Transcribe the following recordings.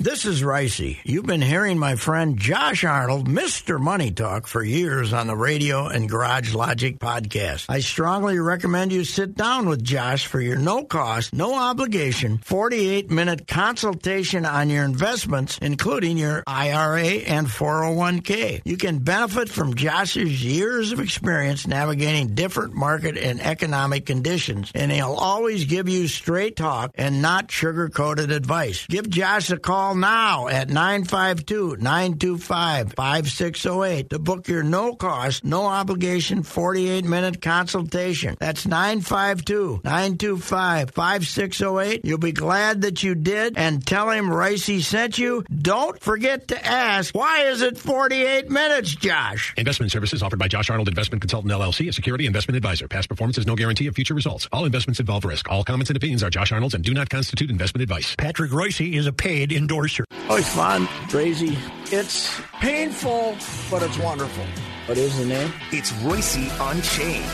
This is Reusse. You've been hearing my friend Josh Arnold, Mr. Money Talk, for years on the radio and Garage Logic podcast. I strongly recommend you sit down with Josh for your no cost, no obligation, 48 minute consultation on your investments, including your IRA and 401k. You can benefit from Josh's years of experience navigating different market and economic conditions, and he'll always give you straight talk and not sugar coated advice. Give Josh a call now at 952 925 5608 to book your no cost, no obligation 48 minute consultation. That's 952 925 5608. You'll be glad that you did and tell him Reusse sent you. Don't forget to ask, why is it 48 minutes, Josh? Investment services offered by Josh Arnold Investment Consultant LLC, a security investment advisor. Past performance is no guarantee of future results. All investments involve risk. All comments and opinions are Josh Arnold's and do not constitute investment advice. Patrick Reusse is a paid endorser. Oh, it's fun, crazy. It's painful, but it's wonderful. What is the name? It's Reusse Unchained.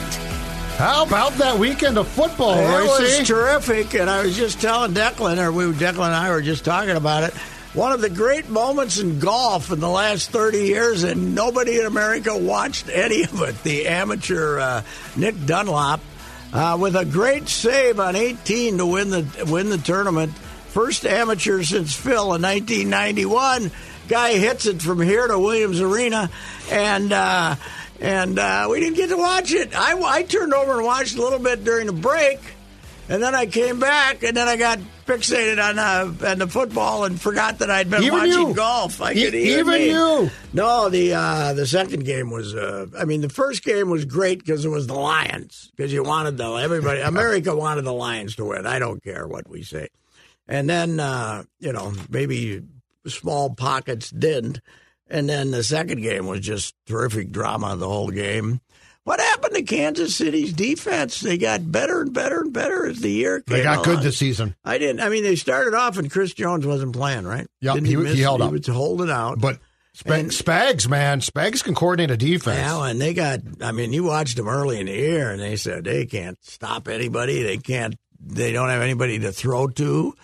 How about that weekend of football, It Reusse? was terrific, and I was just telling Declan, or we, Declan and I were just talking about it. One of the great moments in golf in the last 30 years, and nobody in America watched any of it. The amateur uh, Nick Dunlap uh, with a great save on 18 to win the win the tournament. First amateur since Phil in 1991. Guy hits it from here to Williams Arena, and uh, and uh, we didn't get to watch it. I, I turned over and watched a little bit during the break, and then I came back, and then I got fixated on uh, on the football and forgot that I'd been Even watching you. golf. I could even you. No, the uh, the second game was. Uh, I mean, the first game was great because it was the Lions. Because you wanted the everybody. America wanted the Lions to win. I don't care what we say. And then uh, you know maybe small pockets didn't. And then the second game was just terrific drama the whole game. What happened to Kansas City's defense? They got better and better and better as the year came They got good this season, I didn't. I mean, they started off and Chris Jones wasn't playing, right? Yeah, Didn't he- he held he up. was holding out. but Spag- And- Spags, man, Spags can coordinate a defense. Yeah, and they got. I mean, you watched them early in the year, and they said they can't stop anybody. They can't. They don't have anybody to throw to.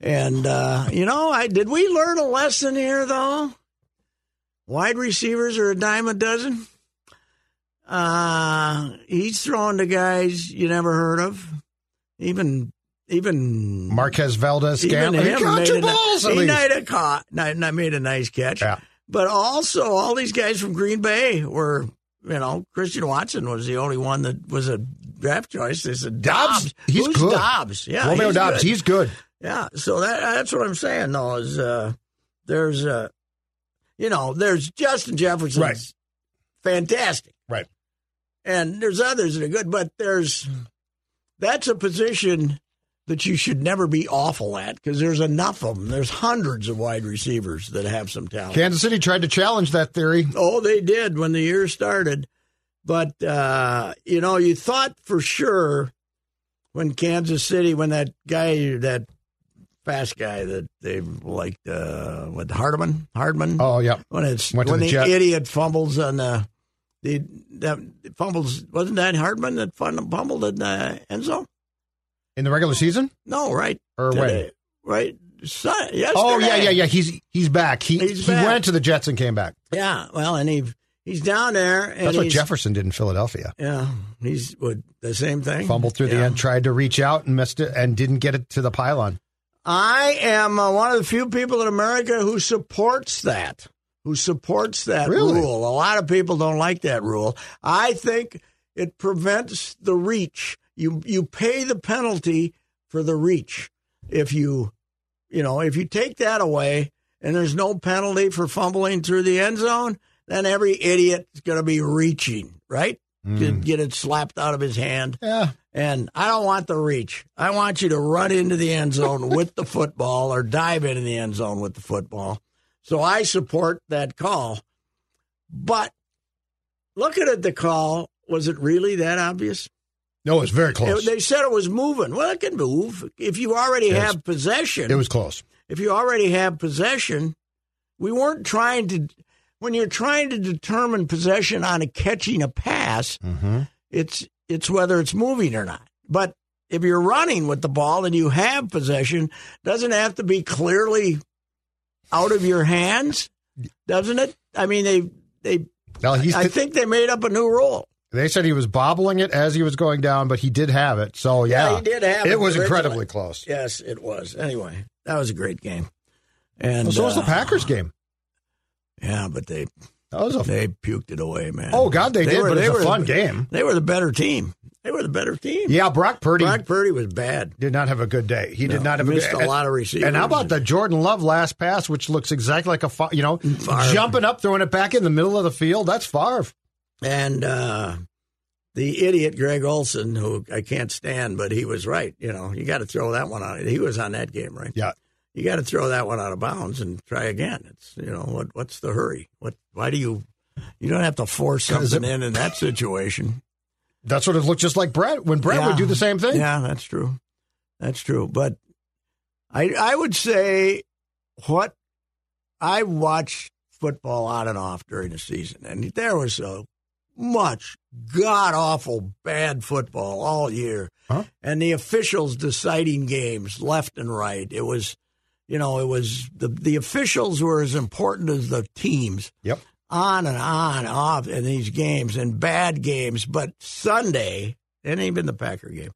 And uh, you know, I did we learn a lesson here though? Wide receivers are a dime a dozen. Uh, he's throwing to guys you never heard of. Even even Marquez Valdez even He caught made two a, balls he might have caught, not, not made a nice catch. Yeah. But also, all these guys from Green Bay were, you know, Christian Watson was the only one that was a draft choice. They said Doubs, Doubs. he's Who's good. Doubs? Yeah, Romeo he's Doubs, good. he's good. yeah. So that that's what I'm saying. Though is uh, there's uh, you know, there's Justin Jefferson, Right. fantastic, Right. and there's others that are good, but there's that's a position that you should never be awful at because there's enough of them. There's hundreds of wide receivers that have some talent. Kansas City tried to challenge that theory. Oh, they did when the year started. But, uh, you know, you thought for sure when Kansas City, when that guy, that fast guy that they liked, uh, what, Hardman? Hardman? Oh, yeah. When it's Went when the the, idiot fumbles on the, the, that fumbles, wasn't that Hardman that fumbled in the end zone? In the regular season? No, right. Or when? Right. Sun, yesterday. Oh, yeah, yeah, yeah. He's he's back. He, He's he back. went to the Jets and came back. Yeah. Well, and he, he's down there. And That's what Jefferson did in Philadelphia. Yeah, he's what, the same thing. Fumbled through the end, tried to reach out and missed it, and didn't get it to the pylon. I am uh, one of the few people in America who supports that. Who supports that Really? rule? A lot of people don't like that rule. I think it prevents the reach. You you pay the penalty for the reach. If you you know if you take that away and there's no penalty for fumbling through the end zone, then every idiot is going to be reaching right hmm. to get it slapped out of his hand. Yeah. And I don't want the reach. I want you to run into the end zone with the football or dive into the end zone with the football. So I support that call. But looking at the call, was it really that obvious? No, it was very close. They said it was moving. Well, it can move. If you already Yes. have possession, it was close. if you already have possession, we weren't trying to. When you're trying to determine possession on a catching a pass, Mm-hmm. it's it's whether it's moving or not. But if you're running with the ball and you have possession, doesn't have to be clearly out of your hands, doesn't it? I mean, they they. Now he's I think they made up a new rule. They said he was bobbling it as he was going down, but he did have it. So yeah, Yeah, he did have it It was originally. incredibly close. Yes, it was. Anyway, that was a great game. And so was the uh, Packers game. Yeah, but they That was a they puked it away, man. oh god they, did, were- but it's they a fun game. They were the better team. They were the better team. Yeah, Brock Purdy Brock Purdy was bad. did not have a good day. He did not have missed a, a lot of receivers. And how about the Jordan Love last pass, which looks exactly like a you know Favre. jumping up, throwing it back in the middle of the field. That's Favre. And uh, the idiot Greg Olsen, who I can't stand, but he was right. You know, you got to throw that one out. He was on that game, right? Yeah. You got to throw that one out of bounds and try again. It's you know what? What's the hurry? What? Why do you? You don't have to force something it- in in that situation. That's what it looked just like Brett when Brett Yeah. would do the same thing. Yeah, that's true. That's true. But I I would say what I watched football on and off during the season, and there was so much god awful bad football all year, Huh? and the officials deciding games left and right. It was, you know, it was the the officials were as important as the teams Yep. on and on off in these games and bad games. But Sunday, and even the Packer game,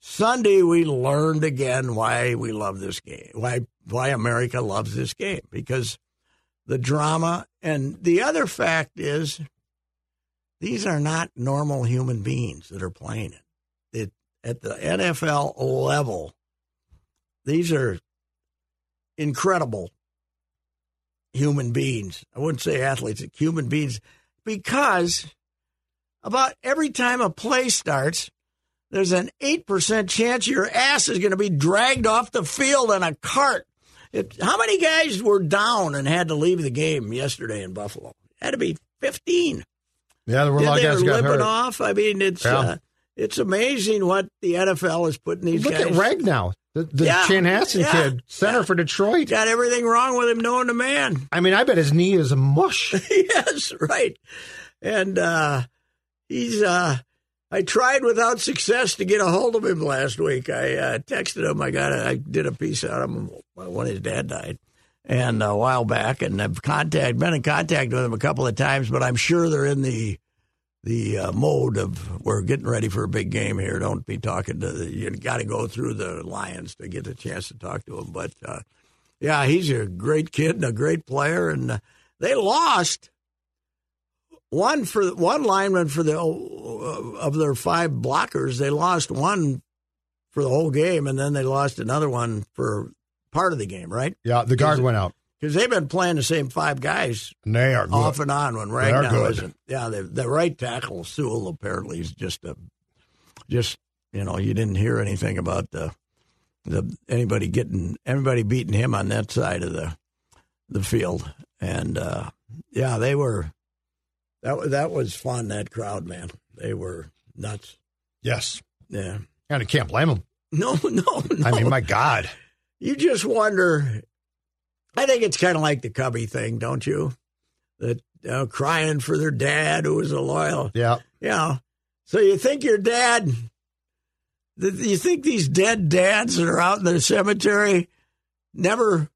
Sunday we learned again why we love this game, why why America loves this game because the drama and the other fact is these are not normal human beings that are playing it. It at the NFL level, these are incredible human beings. I wouldn't say athletes, human beings, because about every time a play starts, there's an 8% chance your ass is going to be dragged off the field in a cart. It, how many guys were down and had to leave the game yesterday in Buffalo? had to be 15. Yeah, there were a lot of guys who got limping hurt. off. I mean, it's Yeah. uh, it's amazing what the NFL is putting these Look guys. at Ragnow, the, the Yeah, Chanhassen yeah, kid, center yeah. for Detroit. Got everything wrong with him knowing the man. I mean, I bet his knee is a mush. yes, right. And uh, he's. Uh, I tried without success to get a hold of him last week. I uh, texted him. I got. A, I did a piece on him when his dad died, and a while back, and I've contact been in contact with him a couple of times. But I'm sure they're in the the uh, mode of we're getting ready for a big game here. Don't be talking to the. You got to go through the Lions to get a chance to talk to him. But uh, yeah, he's a great kid and a great player, and uh, they lost one for one lineman for the uh, of their five blockers. They lost one for the whole game, and then they lost another one for part of the game, right? Yeah, the guard went out. Because they've been playing the same five guys And they are good. off and on when Ragnow isn't. Yeah, the, the right tackle Sewell apparently is just a, just you know you didn't hear anything about the the anybody getting anybody beating him on that side of the the field, and uh, yeah, they were that that was fun. That crowd, man, they were nuts. Yes. Yeah, And I can't blame them no, no, no. I mean, my God. You just wonder. I think it's kind of like the Cubby thing, don't you? That uh, crying for their dad who was a loyal, Yeah. you know. So you think your dad, you think these dead dads that are out in the cemetery never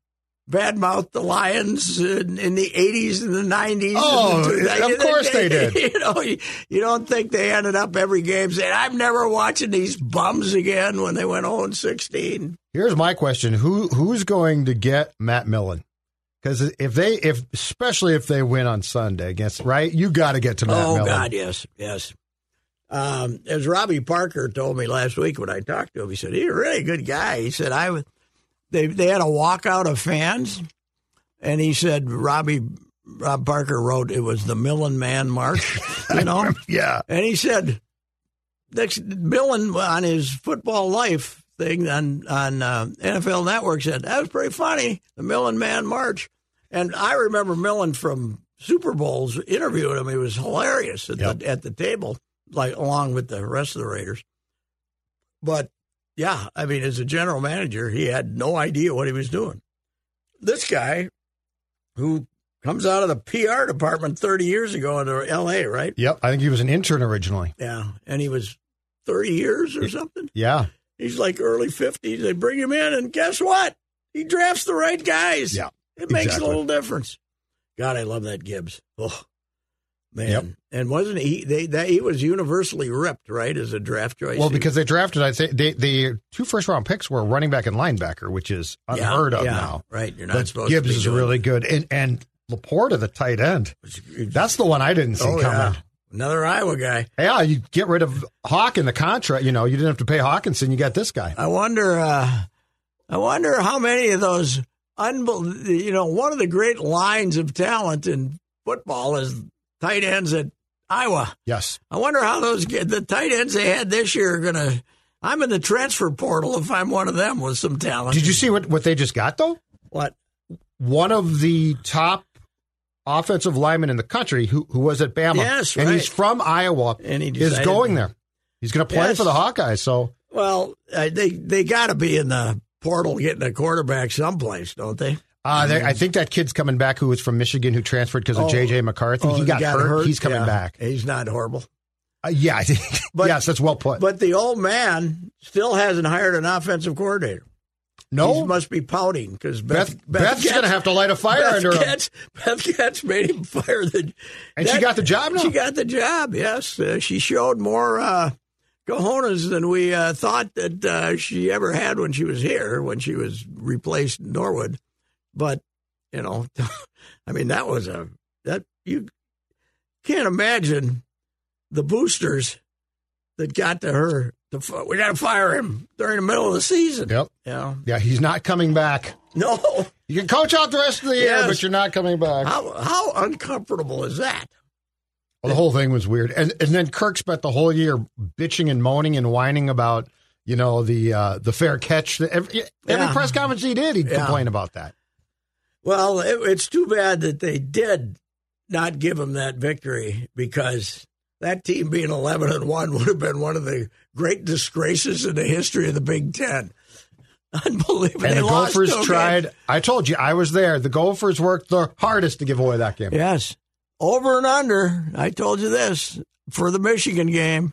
badmouthed the Lions in, in the 80s and the 90s? Oh, and the, of course they did. You know, you, you don't think they ended up every game saying, I'm never watching these bums again when they went 0 16. Here's my question: Who who's going to get Matt Millen? Because if they, if especially if they win on Sunday against right, you got to get to Matt oh Millen. God, yes, yes. Um, as Robbie Parker told me last week when I talked to him, he said he's a really good guy. He said I, was- they they had a walkout of fans, and he said Robbie Rob Parker wrote it was the Millen Man March, you know, Yeah, and he said next Millen on his football life thing on on uh, NFL Network said that was pretty funny, the Millen Man March, and I remember Millen from Super Bowls interviewing him. He was hilarious at Yep. the at the table, like along with the rest of the Raiders. But yeah, I mean, as a general manager, he had no idea what he was doing. This guy, who comes out of the PR department 30 years ago in L.A., right? yep. I think he was an intern originally. Yeah, and he was 30 years or something. Yeah, He's like early 50s. They bring him in, and guess what? He drafts the right guys. Yeah. It makes Exactly. a little difference. God, I love that Gibbs. Oh man, Yep. and wasn't he? They that he was universally ripped, right, as a draft choice. Well, because they drafted, I'd say they, the two first round picks were running back and linebacker, which is Yeah, unheard of yeah, now. Right, you're not But supposed Gibbs to be is really good, and and LaPorta, the tight end, that's the one I didn't see oh, coming. yeah. Another Iowa guy. Yeah, you get rid of Hawk in the contract. You know, you didn't have to pay Hockenson. You got this guy. I wonder. Uh, I wonder how many of those. Unbel- you know, one of the great lines of talent in football is tight ends at Iowa. Yes. I wonder how those the tight ends they had this year are gonna. I'm in the transfer portal if I'm one of them with some talent. Did you see what, what they just got though? what? One of the top offensive linemen in the country who who was at Bama. Yes, and he's from Iowa. And he is going there. He's going to play Yes. for the Hawkeyes. So Well, uh, they they got to be in the portal getting a quarterback someplace, don't they? Uh, I think that kid's coming back who was from Michigan who transferred because of Oh. J.J. McCarthy. Oh, he got, hurt. He's coming Yeah. back. He's not horrible. Uh, yeah, I think. But- yes, that's well put. But the old man still hasn't hired an offensive coordinator. No, he must be pouting because Beth, Beth, Beth's going to have to light a fire Beth under him. Beth Goetz made him fire the. And she got the job now? She got the job. Yes, uh, she showed more uh, cojones than we uh, thought that uh, she ever had when she was here, when she was replaced in Norwood. But you know, I mean, that was a that you can't imagine the boosters that got to her. To, we got to fire him during the middle of the season. Yep. Know? Yeah, he's not coming back. No. You can coach out the rest of the year, but you're not coming back. How how uncomfortable is that? Well, the whole thing was weird, and and then Kirk spent the whole year bitching and moaning and whining about you know the uh, the fair catch. Every, every Yeah. press conference he did, he'd Yeah. complain about that. Well, it, it's too bad that they did not give him that victory because that team being eleven and one would have been one of the great disgraces in the history of the Big Ten. Unbelievable! And They the Gophers tried. games. I told you, I was there. The Gophers worked the hardest to give away that game. Yes, over and under. I told you this for the Michigan game.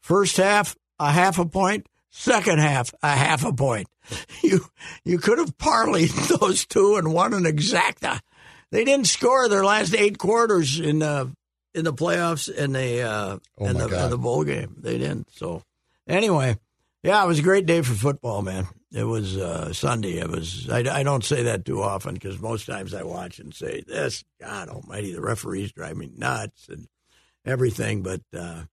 First half, a half a point. Second half, a half a point. You you could have parlayed those two and won an exacta. They didn't score their last eight quarters in the in the playoffs and the uh, Oh, in the, in the bowl game. They didn't. So anyway, yeah, it was a great day for football, man. It was uh, Sunday. It was. I, I don't say that too often because most times I watch and say, "This God Almighty, the referees drive me nuts and everything." But uh,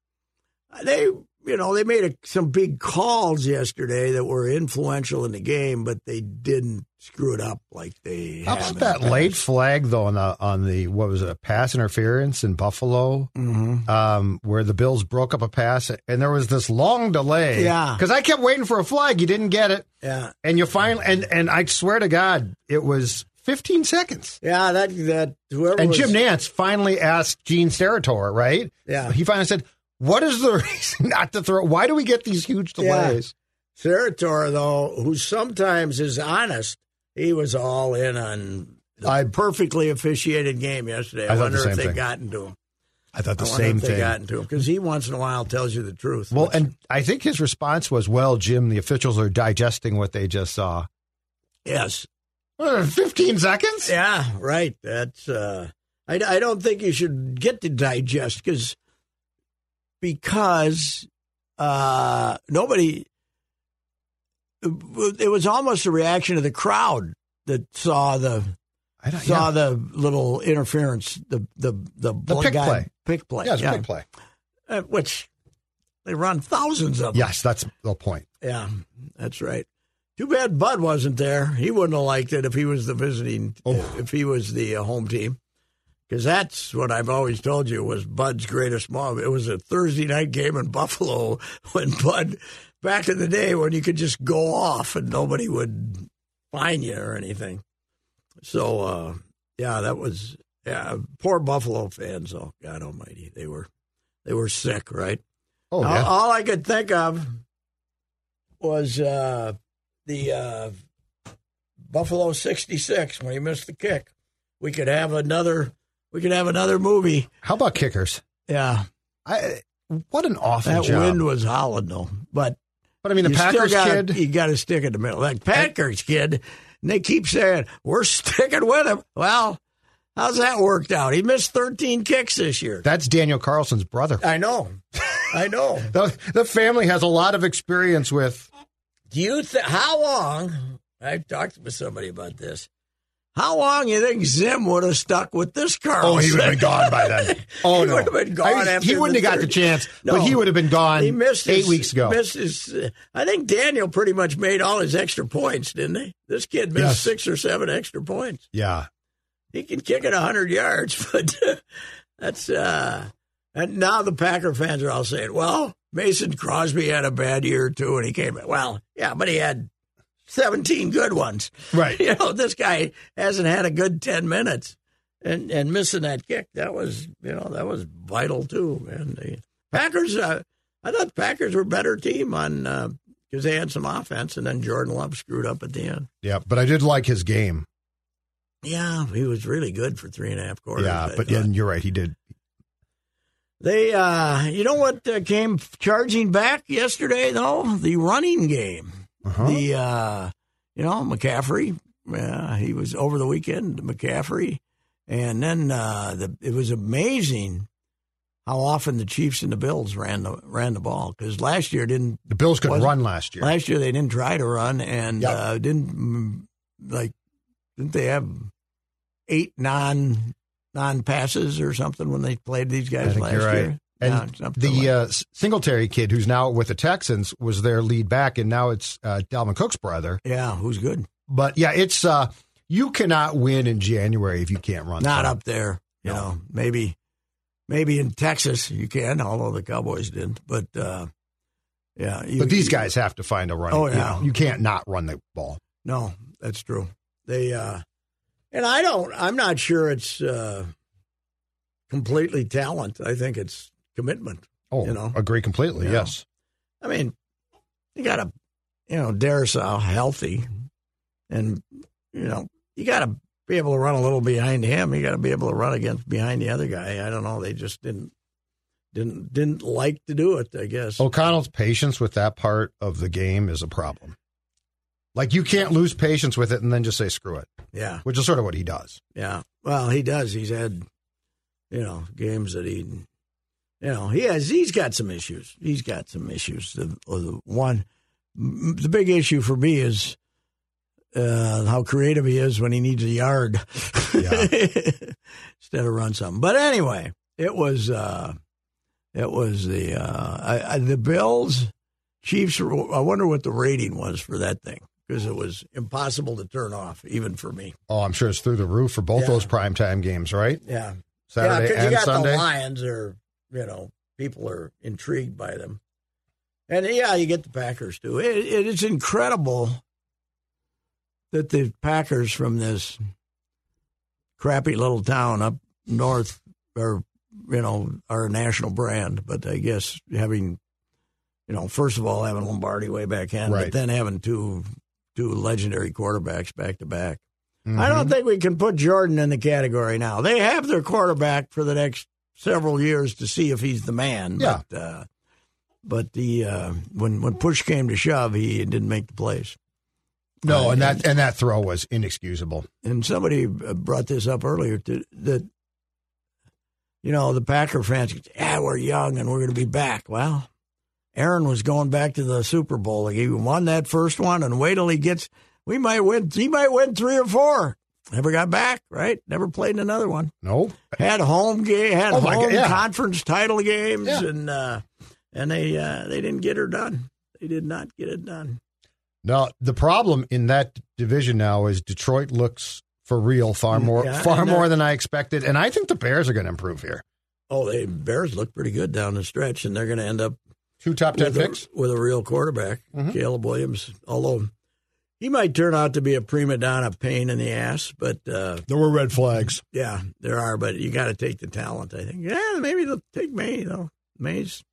they, you know, they made a, some big calls yesterday that were influential in the game, but they didn't screw it up like they. How about that late flag though on the on the what was it a pass interference in Buffalo, Mhm. um, where the Bills broke up a pass and there was this long delay. Yeah. because I kept waiting for a flag, you didn't get it, Yeah, and you finally and and I swear to God, it was 15 seconds. yeah. That that whoever And was, Jim Nantz finally asked Gene Steratore, right? Yeah. he finally said, "What is the reason not to throw? Why do we get these huge Yeah. delays?" Steratore, though, who sometimes is honest, he was all in on the I- perfectly officiated game yesterday. I, I wonder the if they thing. got into him. I thought the I same if they thing. got into him because he once in a while tells you the truth. Well, which- and I think his response was, "Well, Jim, the officials are digesting what they just saw." yes, Uh, 15 seconds? yeah, right. That's. Uh, I, I don't think you should get to digest because because uh, nobody. It was almost a reaction of the crowd that saw the I don't, saw yeah. the little interference, the the the, The pick guy- play. pick play, yeah, it's a big play. Uh, which they run thousands of. them. Yes, that's the point. yeah, that's right. Too bad Bud wasn't there. He wouldn't have liked it if he was the visiting, Oh. if he was the uh, home team, because that's what I've always told you was Bud's greatest moment. It was a Thursday night game in Buffalo when Bud, back in the day when you could just go off and nobody would fine you or anything. So uh, yeah, that was yeah. Poor Buffalo fans, oh God Almighty, they were they were sick, right? Oh, all, yeah. all I could think of was uh, the uh, Buffalo '66 when he missed the kick. We could have another. We could have another movie. How about kickers? Yeah, I what an awful that job. wind was howling though. But but I mean, the Packers gotta, kid. You got to stick in the middle. Like Packers kid, And they keep saying, we're sticking with him. Well, how's that worked out? He missed 13 kicks this year. That's Daniel Carlson's brother. I know. I know. The, the family has a lot of experience with. Do you think, how long, I've talked with somebody about this. How long you think Zim would have stuck with this car? Oh, he would have been gone by then. Oh He no, would have been gone I- after he wouldn't have got the chance, No. but he would have been gone He missed eight his- weeks ago. Missed his, uh, I think Daniel pretty much made all his extra points, didn't he? This kid missed Yes. six or seven extra points. Yeah, He can kick it hundred yards, but that's uh and now the Packer fans are all saying, Well, Mason Crosby had a bad year too, and he came well, yeah, but he had seventeen good ones. right. You know, this guy hasn't had a good ten minutes. And and missing that kick, that was you know, that was vital too, man. The Packers uh, I thought the Packers were a better team on because they had some offense and then Jordan Love screwed up at the end. Yeah, but I did like his game. Yeah, he was really good for three and a half quarters. yeah, but yeah, you're right. He did. They, uh, you know what uh, came charging back yesterday though? The running game. Uh-huh. The, uh, you know, McCaffrey. Uh, he was over the weekend. McCaffrey, and then uh, the, it was amazing how often the Chiefs and the Bills ran the ran the ball because last year didn't. The Bills couldn't run last year. Last year they didn't try to run and Yep. uh, didn't mm, like. Didn't they have eight non non passes or something when they played these guys last right. year? And something the uh, Singletary kid, who's now with the Texans, was their lead back, and now it's uh, Dalvin Cook's brother. yeah, who's good? But yeah, it's uh, you cannot win in January if you can't run. Not up there. You No. know, maybe maybe in Texas you can, although the Cowboys didn't. But uh, yeah, you- But these you- guys have to find a run. Oh, you yeah. know, you can't not run the ball. No, that's true. They uh and I don't I'm not sure it's uh completely talent. I think it's commitment. Oh, You know? agree completely. Yeah. Yes. I mean, you got to you know, Darrisaw healthy and you know, you got to be able to run a little behind him. You got to be able to run against behind the other guy. I don't know, they just didn't didn't didn't like to do it, I guess. O'Connell's patience with that part of the game is a problem. Like you can't lose patience with it and then just say screw it, Yeah. which is sort of what he does. Yeah. Well, he does. He's had, you know, games that he, you know, he has. He's got some issues. He's got some issues. The, the one, the big issue for me is uh, how creative he is when he needs a yard Yeah. instead of run something. But anyway, it was, uh, it was the uh, I, I, the Bills Chiefs. I wonder what the rating was for that thing because it was impossible to turn off even for me. Oh, I'm sure it's through the roof for both Yeah. those primetime games, right? Yeah. Saturday yeah, and you got Sunday. the Lions are, you know, people are intrigued by them. And yeah, you get the Packers too. It, it is incredible that the Packers from this crappy little town up north are, you know, are a national brand. But I guess having, you know, first of all having Lombardi way back in, Right. but then having two two legendary quarterbacks back to back. I Mhm. don't think we can put Jordan in the category now. They have their quarterback for the next several years to see if he's the man. Yeah. But, uh, but the uh, when when push came to shove, he didn't make the plays. No, Uh, and that and that throw was inexcusable. And somebody uh, brought this up earlier to, that you know the Packer fans, yeah, we're young and we're going to be back. Well, Aaron was going back to the Super Bowl. He won that first one, and wait till he gets. We might win. He might win three or four. Never got back. Right. Never played in another one. No, had home game, had Oh, home God, yeah. conference title games, Yeah. and uh, and they uh, they didn't get her done. They did not get it done. Now The problem in that division now is Detroit looks for real far more Yeah, far more they're- than I expected, and I think the Bears are going to improve here. Oh, the Bears look pretty good down the stretch, and they're going to end up Two top ten with picks. a, with a real quarterback, Mhm. Caleb Williams. Although he might turn out to be a prima donna pain in the ass, but uh, There were red flags. yeah, there are. But you got to take the talent. I think. Yeah, maybe they'll take Maye though. Maye's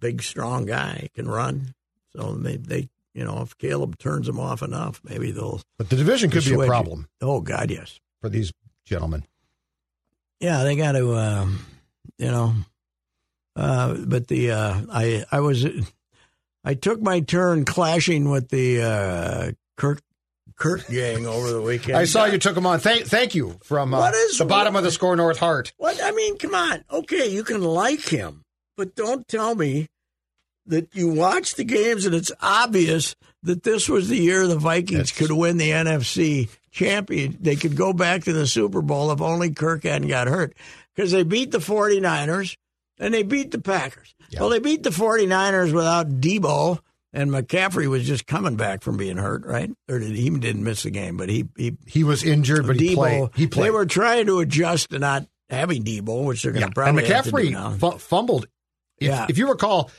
big, strong guy, can run. So they, they, you know, if Caleb turns them off enough, maybe they'll. But the division could be a problem Oh God, yes. for these gentlemen. Yeah, they got to, uh, you know. Uh, but the uh, I I was I took my turn clashing with the uh, Kirk Kirk gang over the weekend. I saw you took him on. Thank, thank you from uh, What is- the bottom of the score, North Heart. What I mean, come on. Okay, you can like him, but don't tell me that you watch the games and it's obvious that this was the year the Vikings That's- could win the NFC champion. They could go back to the Super Bowl if only Kirk hadn't got hurt. Because they beat the 49ers and they beat the Packers. Well, they beat the 49ers without Deebo. And McCaffrey was just coming back from being hurt, right? Or did, he didn't miss the game, but he he He was injured, but he Deebo. played. He played. They were trying to adjust to not having Deebo, which they're going yeah. to probably and have to do now. McCaffrey fu- fumbled. If, Yeah. if you recall,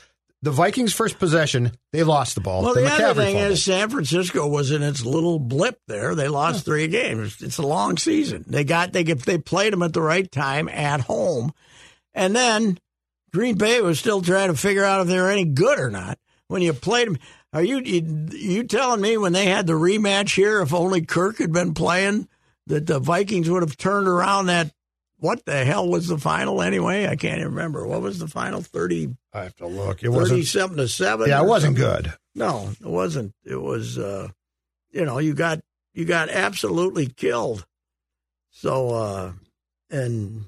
the Vikings' first possession, they lost the ball. Well, Then the other thing fumbled. is San Francisco was in its little blip there. They lost three games. It's a long season. They got they they played them at the right time at home, and then Green Bay was still trying to figure out if they were any good or not. When you played them, are you you, you telling me when they had the rematch here, if only Kirk had been playing, that the Vikings would have turned around that? What the hell was the final anyway? I can't even remember. What was the final? 30, I have to look. It wasn't. something to seven. Yeah, it wasn't something? good. No, it wasn't. It was, uh, you know, you got you got absolutely killed. So, uh, and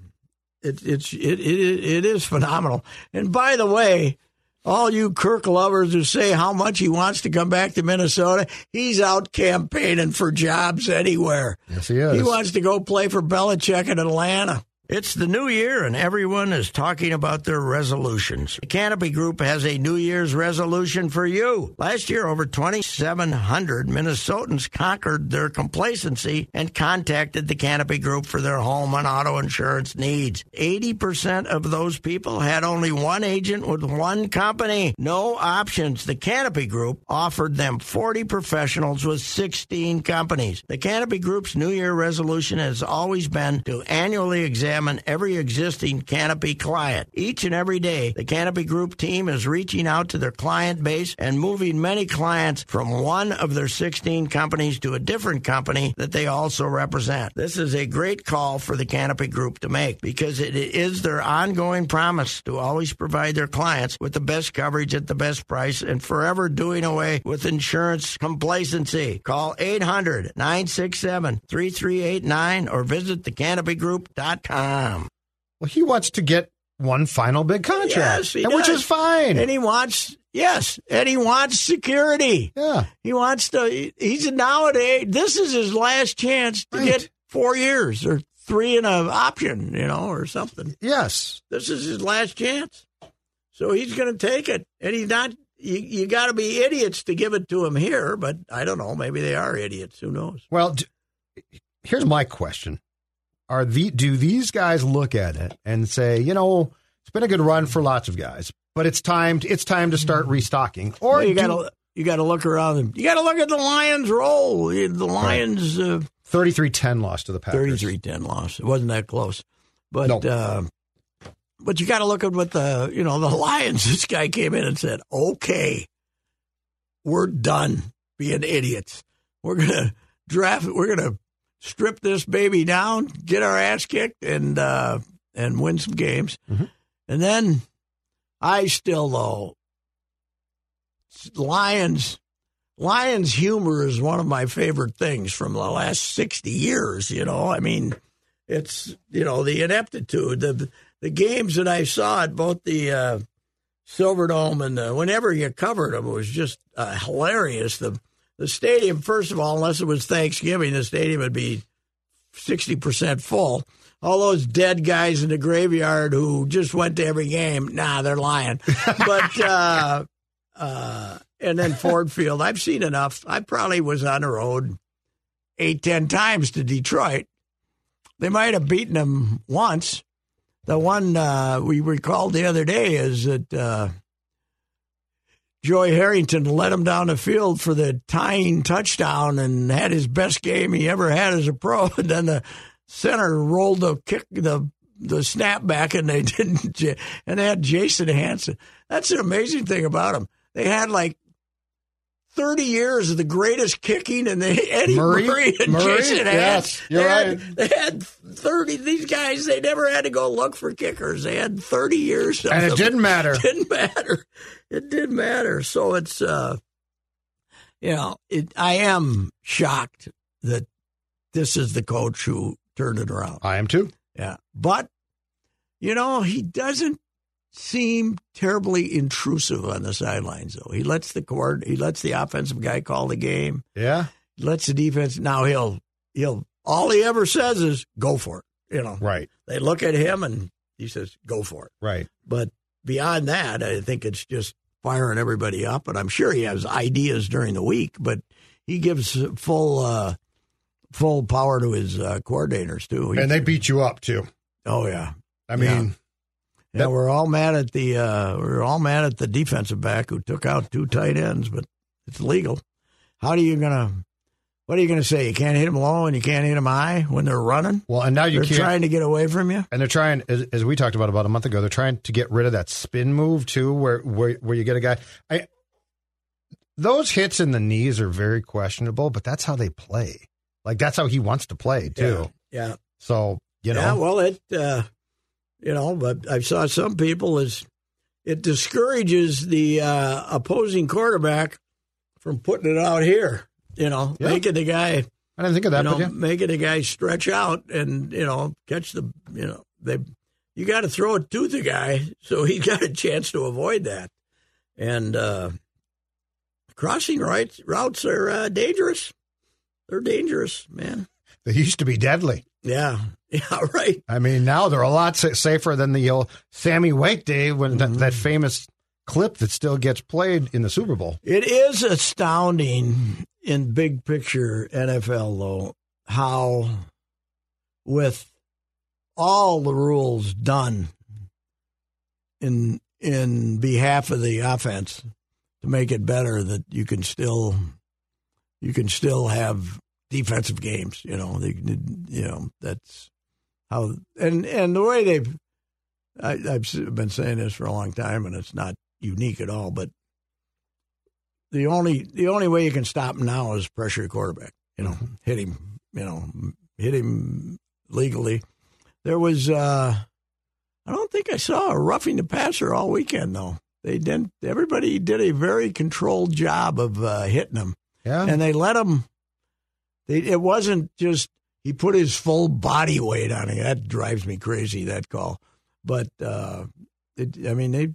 it, it's it, it it is phenomenal. And by the way, all you Kirk lovers who say how much he wants to come back to Minnesota, he's out campaigning for jobs anywhere. Yes, he is. He wants to go play for Belichick in Atlanta. It's the new year, and everyone is talking about their resolutions. The Canopy Group has a New Year's resolution for you. Last year, over 2,700 Minnesotans conquered their complacency and contacted the Canopy Group for their home and auto insurance needs. 80% of those people had only one agent with one company. No options. The Canopy Group offered them 40 professionals with 16 companies. The Canopy Group's New Year resolution has always been to annually examine every existing Canopy client. Each and every day, the Canopy Group team is reaching out to their client base and moving many clients from one of their 16 companies to a different company that they also represent. This is a great call for the Canopy Group to make because it is their ongoing promise to always provide their clients with the best coverage at the best price and forever doing away with insurance complacency. Call 800 967 3389 or visit thecanopygroup.com. Well, he wants to get one final big contract, Yes, he and which is fine. And he wants, yes, and he wants security. yeah, He wants to, he's nowadays, this is his last chance to Right. get four years or three in an option, you know, or something. yes. This is his last chance. So he's going to take it. And he's not, you, you got to be idiots to give it to him here, but I don't know. Maybe they are idiots. Who knows? Well, d- here's my question: Are the do these guys look at it and say, you know, it's been a good run for lots of guys, but it's time to, it's time to start restocking, or Well, you got to. You got to look around. and- You got to look at the Lions' role. The Lions, uh, 33-10 loss to the Packers. 33-10 loss. It wasn't that close, but No. uh, but you got to look at what the you know the Lions. This guy came in and said, "Okay, we're done being idiots. We're gonna draft. We're gonna strip this baby down, get our ass kicked, and uh, and win some games. Mhm. And then I still though Lions." Lions humor is one of my favorite things from the last 60 years, you know. I mean, it's, you know, the ineptitude, the the games that I saw at both the uh, Silverdome and the, whenever you covered them, it was just uh, hilarious. The the stadium, first of all, unless it was Thanksgiving, the stadium would be 60% full. All those dead guys in the graveyard who just went to every game, nah, they're lying. But, uh, uh, and then Ford Field, I've seen enough. I probably was on the road eight, ten times to Detroit. They might have beaten them once. The one uh, we recalled the other day is that uh, Joey Harrington led him down the field for the tying touchdown and had his best game he ever had as a pro. And then the center rolled the kick, the the snap back, and they didn't. And they had Jason Hanson. That's an amazing thing about them. They had like. 30 years of the greatest kicking, and the Eddie Murray? Murray, and Murray? Jason Yes, Hanson. you're they had, right. They had 30. These guys, they never had to go look for kickers. They had 30 years. Of and it them. didn't matter. It didn't matter. It didn't matter. So it's uh, you know, it, I am shocked that this is the coach who turned it around. I am too. Yeah. But, you know, he doesn't seem terribly intrusive on the sidelines, though. He lets the court, he lets the offensive guy call the game, Yeah. lets the defense. Now he'll, he'll, all he ever says is go for it. You know, Right. they look at him and he says, go for it. Right. But beyond that, I think it's just firing everybody up. And I'm sure he has ideas during the week, but he gives full, uh, full power to his uh, coordinators too. He- And they beat you up too. oh yeah. I mean, Yeah, That- we're all mad at the uh, we're all mad at the defensive back who took out two tight ends, but it's legal. How are you gonna? What are you gonna say? You can't hit them low and you can't hit them high when they're running. well, and now you They're trying to get away from you. and they're trying, as, as we talked about about a month ago, they're trying to get rid of that spin move too, where where, where you get a guy. I, those hits in the knees are very questionable, but that's how they play. Like that's how he wants to play too. Yeah, So you know, yeah. Well, it uh, you know, but I saw some people is it discourages the uh, opposing quarterback from putting it out here. You know, Yeah. making the guy I didn't think of that. you know, but yeah. making the guy stretch out and you know catch the you know they you got to throw it to the guy so he got a chance to avoid that and uh, crossing rights routes are uh, dangerous they're dangerous man they used to be deadly. yeah yeah right I mean, now they're a lot safer than the old Sammy Wake day when that, that mm-hmm. famous clip that still gets played in the Super Bowl. it is astounding in big picture NFL though how with all the rules done in in behalf of the offense to make it better that you can still you can still have defensive games you know they, you know that's how and and the way they've I, I've been saying this for a long time and it's not unique at all but the only the only way you can stop him now is pressure the quarterback you know hit him you know hit him legally there was uh I don't think I saw a roughing the passer all weekend though. They didn't. Everybody did a very controlled job of uh, hitting him, Yeah. and they let him. They, it wasn't just he put his full body weight on it. That drives me crazy. That call, but uh, it, I mean they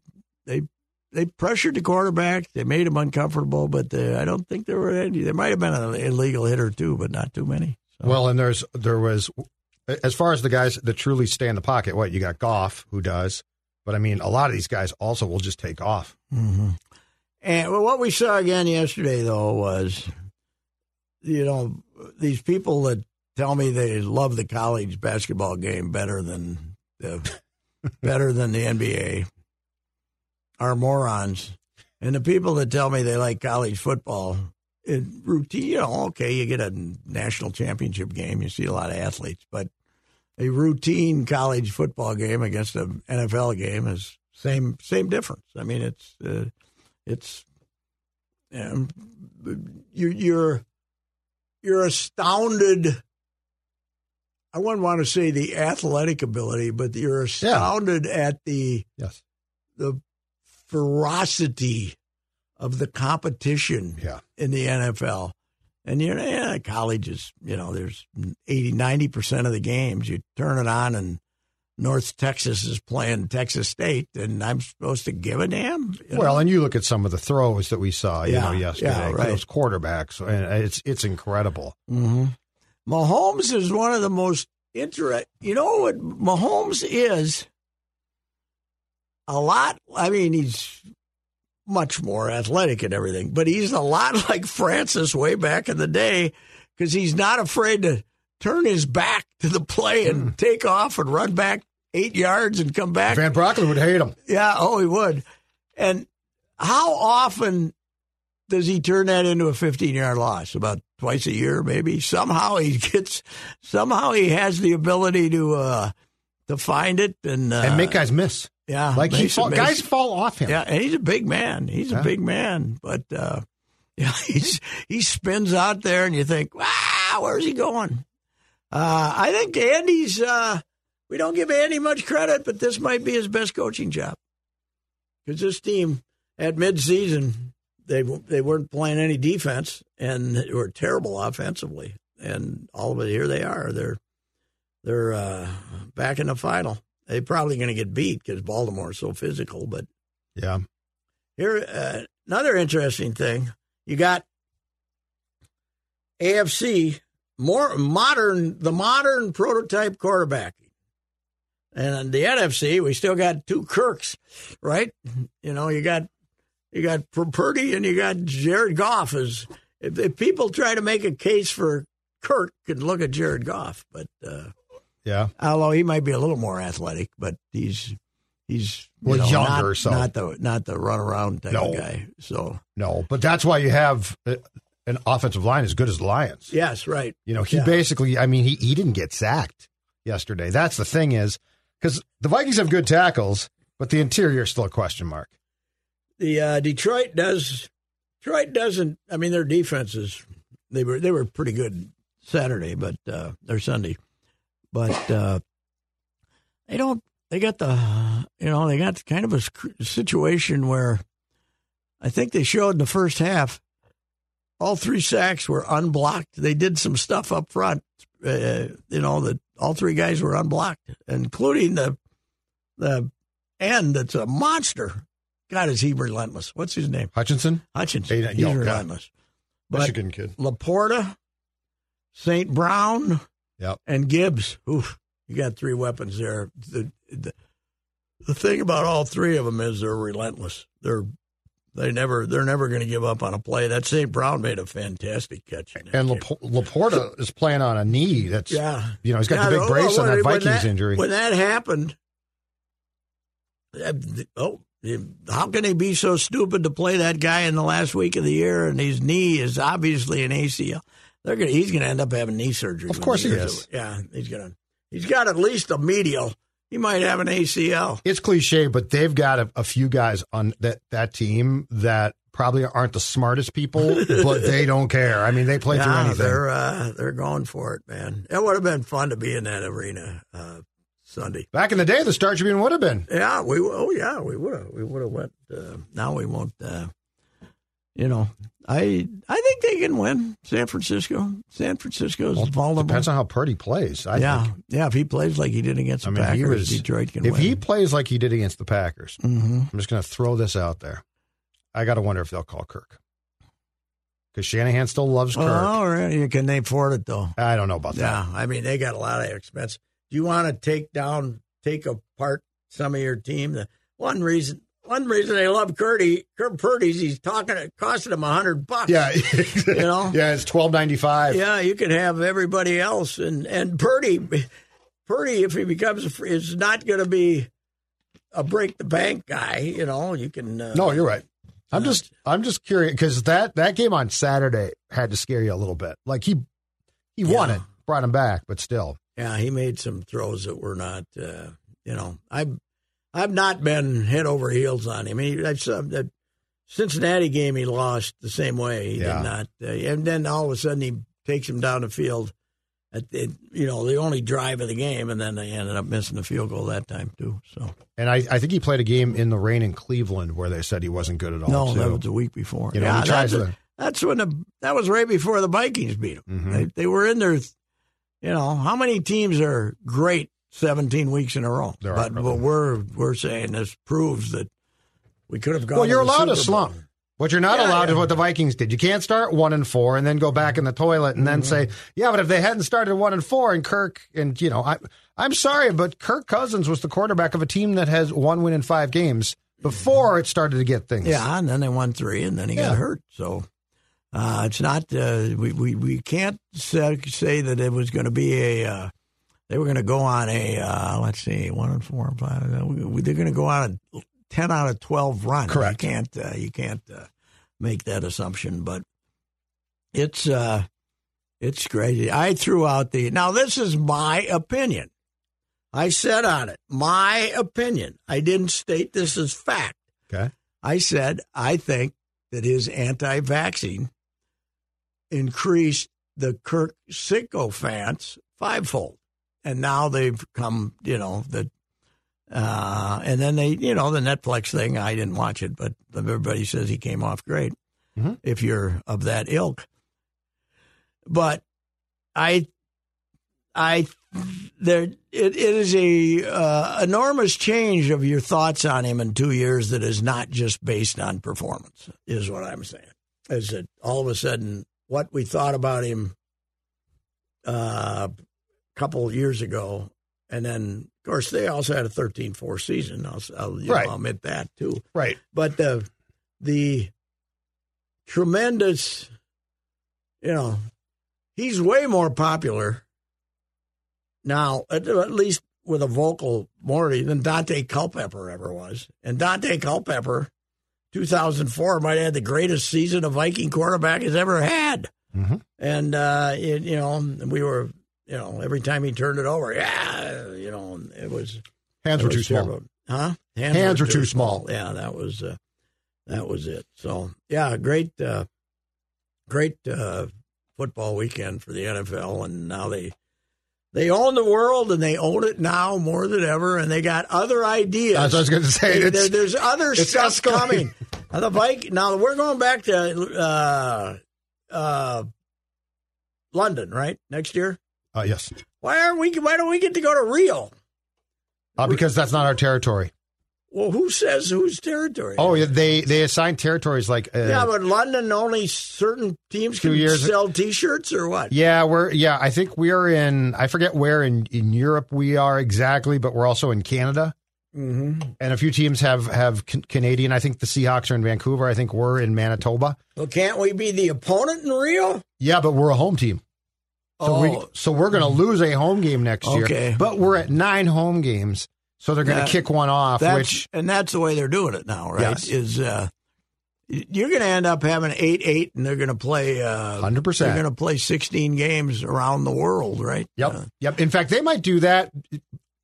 they they pressured the quarterback. They made him uncomfortable, but they, I don't think there were any. There might have been an illegal hit or two, but not too many. So. Well, and there's there was as far as the guys that truly stay in the pocket. What you got, Goff, who does, but I mean, a lot of these guys also will just take off. hmm And well, what we saw again yesterday, though, was you know these people that tell me they love the college basketball game better than the better than the NBA are morons, and the people that tell me they like college football. It, routine, you know, okay, you get a national championship game, you see a lot of athletes, but a routine college football game against an NFL game is same same difference. I mean, it's uh, it's um, you're you're you're astounded. I wouldn't want to say the athletic ability, but you're astounded at the Yes. the ferocity of the competition Yeah. in the NFL. And you know, yeah, college is, you know, there's 80, 90% of the games. You turn it on and North Texas is playing Texas State, and I'm supposed to give a damn? you Well, know? and you look at some of the throws that we saw, you Yeah, know, yesterday. yeah, right. Those quarterbacks, and it's it's incredible. Mm-hmm. Mahomes is one of the most interesting. You know what Mahomes is? A lot. I mean, he's much more athletic and everything, but he's a lot like Francis way back in the day because he's not afraid to turn his back to the play and hmm. take off and run back eight yards and come back. Van Brocklin would hate him. Yeah, oh, he would. And how often does he turn that into a 15 yard loss? About twice a year, maybe. Somehow he gets, somehow he has the ability to, uh, to find it and, uh, and make guys miss. yeah, Like he fall, guys fall off him. yeah, and he's a big man. He's a big man, but, uh, yeah, he's, he spins out there and you think, wow, where's he going? Uh, I think Andy's, uh, we don't give Andy much credit, but this might be his best coaching job. Because this team at midseason they they weren't playing any defense and were terrible offensively. And all of it, here they are. They're they're uh, back in the final. They're probably going to get beat because Baltimore's so physical. But Yeah. here, uh, another interesting thing: you got AFC more modern, the modern prototype quarterback. and the NFC we still got two Kirks, right? You know, you got you got Purdy and you got Jared Goff. As if, if people try to make a case for Kirk, could look at Jared Goff, but uh, Yeah. although he might be a little more athletic, but he's he's you Well, know, younger, not, so- not the not the run around type No. of guy. So No, but that's why you have uh, an offensive line as good as the Lions. yes, right. You know, he Yeah. basically, I mean, he, he didn't get sacked yesterday. That's the thing is, because the Vikings have good tackles, but the interior is still a question mark. The uh, Detroit does Detroit doesn't. I mean, their defenses they were they were pretty good Saturday, but uh, or Sunday, but uh, they don't. They got the you know they got kind of a situation where I think they showed in the first half all three sacks were unblocked. They did some stuff up front. Uh, you know that all three guys were unblocked, including the the end. That's a monster. God, is he relentless? What's his name? Hutchinson, Hutchins. Hey, He's yeah. relentless. But Michigan kid. LaPorta, St. Brown, Yep. and Gibbs. Oof, you got three weapons there. The, the the thing about all three of them is they're relentless. They're they never they're never going to give up on a play. That St. Brown made a fantastic catch. And game. LaPorta is playing on a knee that's, yeah, you know, he's got Yeah, the big well, brace on when- that Vikings injury. When that happened, oh, how can they be so stupid to play that guy in the last week of the year? And his knee is obviously an ACL. They're gonna, he's going to end up having knee surgery. Of course he is. Yeah, he's going to. He's got at least a medial. He might have an ACL. it's cliche, but they've got a, a few guys on that, that team that probably aren't the smartest people, but they don't care. I mean, they play through anything. they're uh, they're going for it, man. It would have been fun to be in that arena uh, Sunday. Back in the day, the Star Tribune would have been. Yeah, we oh yeah, we would have we would have went. Uh, now we won't. Uh, you know, I I think they can win San Francisco. San Francisco's Well, vulnerable. Depends on how Purdy plays. I yeah, think. yeah. If he plays like he did against the I mean, Packers, was. Detroit can if win. he plays like he did against the Packers, hmm I'm just going to throw this out there. I got to wonder if they'll call Kirk because Shanahan still loves Kirk. Oh, really? Can they afford it though? I don't know about that. Yeah, I mean they got a lot of expense. You want to take down, take apart some of your team? The one reason, one reason they love Curdy, Kurt Purdy's he's talking, it costing him a hundred bucks. Yeah, you know. yeah, it's twelve ninety five. Yeah, you can have everybody else, and and Purdy, Purdy, if he becomes a free, is not going to be a break the bank guy. You know, you can. Uh, No, you're right. I'm just I'm just curious because that that game on Saturday had to scare you a little bit. Like he he won it, brought him back, but still. Yeah, he made some throws that were not. Uh, you know, I've I've not been head over heels on him. He, I saw that Cincinnati game he lost the same way. He Yeah. did not, uh, and then all of a sudden he takes him down the field. At the, you know, the only drive of the game, and then they ended up missing the field goal that time too. So And I, I think he played a game in the rain in Cleveland where they said he wasn't good at all. no, too. that was the week before. You know, yeah, that's, to- that's when the that was right before the Vikings beat them. Mhm. They, they were in there. You know, how many teams are great 17 weeks in a row? There but aren't, but we're we're saying this proves that we could have gone. Well, you're to the allowed to Super Bowl. slump. What you're not Yeah, allowed is yeah. what the Vikings did. You can't start one and four and then go back in the toilet and then Mm-hmm. say, "Yeah, but if they hadn't started one and four and Kirk and you know, I, I'm sorry, but Kirk Cousins was the quarterback of a team that has one win in five games before it started to get things. Yeah, and then they won three, and then he Yeah. got hurt. So uh, it's not uh, we, we we can't say, say that it was going to be a. Uh, they were going to go on a uh, let's see, one and four and five. we- They're going to go on a ten out of twelve run. Correct. You can't uh, you can't uh, make that assumption, but it's uh, it's crazy. I threw out the now. This is my opinion. I said on it, my opinion. I didn't state this as fact. Okay. I said I think that his anti-vaccine increased the Kirk sycophants fivefold, and now they've come. You know the. uh, and then they, you know, the Netflix thing. I didn't watch it, but everybody says he came off great. Mhm. if you're of that ilk. But I, I, there it, it is a uh, enormous change of your thoughts on him in two years that is not just based on performance. Is what I'm saying. Is that all of a sudden what we thought about him uh, a couple years ago, and then of course they also had a 13-4 season. I'll, I'll, you know, I'll admit that too Right. but the the tremendous you know he's way more popular now at, at least with a vocal Morty than Dante Culpepper ever was and Dante Culpepper 2004 might have had the greatest season a Viking quarterback has ever had Mhm. and uh it, you know we were you know every time he turned it over yeah you know it was Hands were too was small. Huh? Hands were too small. Yeah, that was uh, that was it. So yeah, great, uh, great uh, football weekend for the NFL, and now they they own the world and they own it now more than ever, and they got other ideas. That's what I was going to say. There- It's- there's other stuff escalating. coming. Now the Viking. Now we're going back to uh, uh, London, right? Next year. Uh, yes. Why are we? Why don't we get to go to Rio? Uh, because that's not our territory. Well, who says whose territory? Oh, yeah, they they assign territories like uh, Yeah, but London only certain teams can years- sell T-shirts or what? Yeah, we're yeah. I think we are in. I forget where in in Europe we are exactly, but we're also in Canada, Mm-hmm. and a few teams have have can, Canadian. I think the Seahawks are in Vancouver. I think we're in Manitoba. Well, can't we be the opponent in Rio? Yeah, but we're a home team, so we Oh. so we're going to lose a home game next year. Okay. but we're at nine home games, so they're going to kick one off. Which and that's the way they're doing it now, right? Yes. Is uh, you're going to end up having eight eight, and they're going to play uh, 100%. They're going to play sixteen games around the world, right? Yep. Uh, yep. In fact, they might do that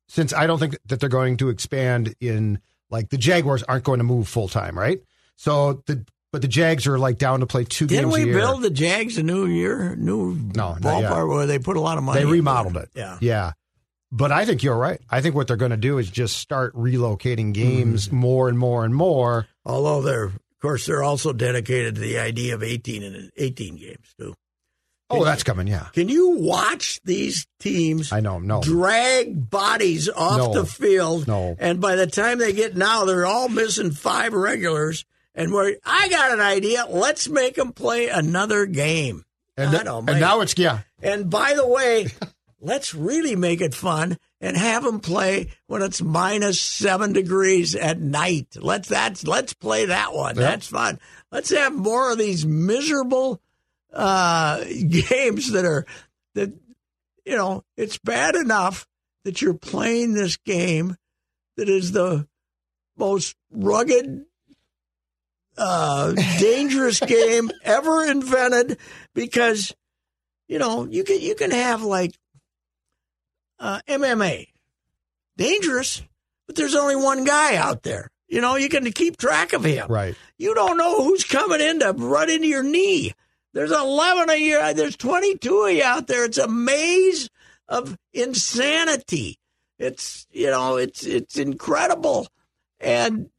since I don't think that they're going to expand in like the Jaguars aren't going to move full time, right? So the but the Jags are like down to play 2 didn't games we a year. build the Jags a new year, new No, ballpark where they put a lot of money? they remodeled it. Yeah. Yeah. But I think you're right. I think what they're going to do is just start relocating games Mm-hmm. more and more and more. Although they're, of course, they're also dedicated to the idea of eighteen and eighteen games too. Oh, that's coming. Yeah. Can you watch these teams I know. No. drag bodies off No. the field? No. And by the time they get now, they're all missing five regulars. And we're, I got an idea. Let's make them play another game. And, I th- don't and now it's yeah. And by the way, let's really make it fun and have them play when it's minus seven degrees at night. Let's that's let's play that one. Yeah. That's fun. Let's have more of these miserable uh, games that are that you know. It's bad enough that you're playing this game that is the most rugged uh, dangerous game ever invented because you know you can you can have like uh, MMA dangerous, but there's only one guy out there. You know you can keep track of him. Right. You don't know who's coming in to run into your knee. There's 11 of you. There's 22 of you out there. It's a maze of insanity. It's you know it's it's incredible, and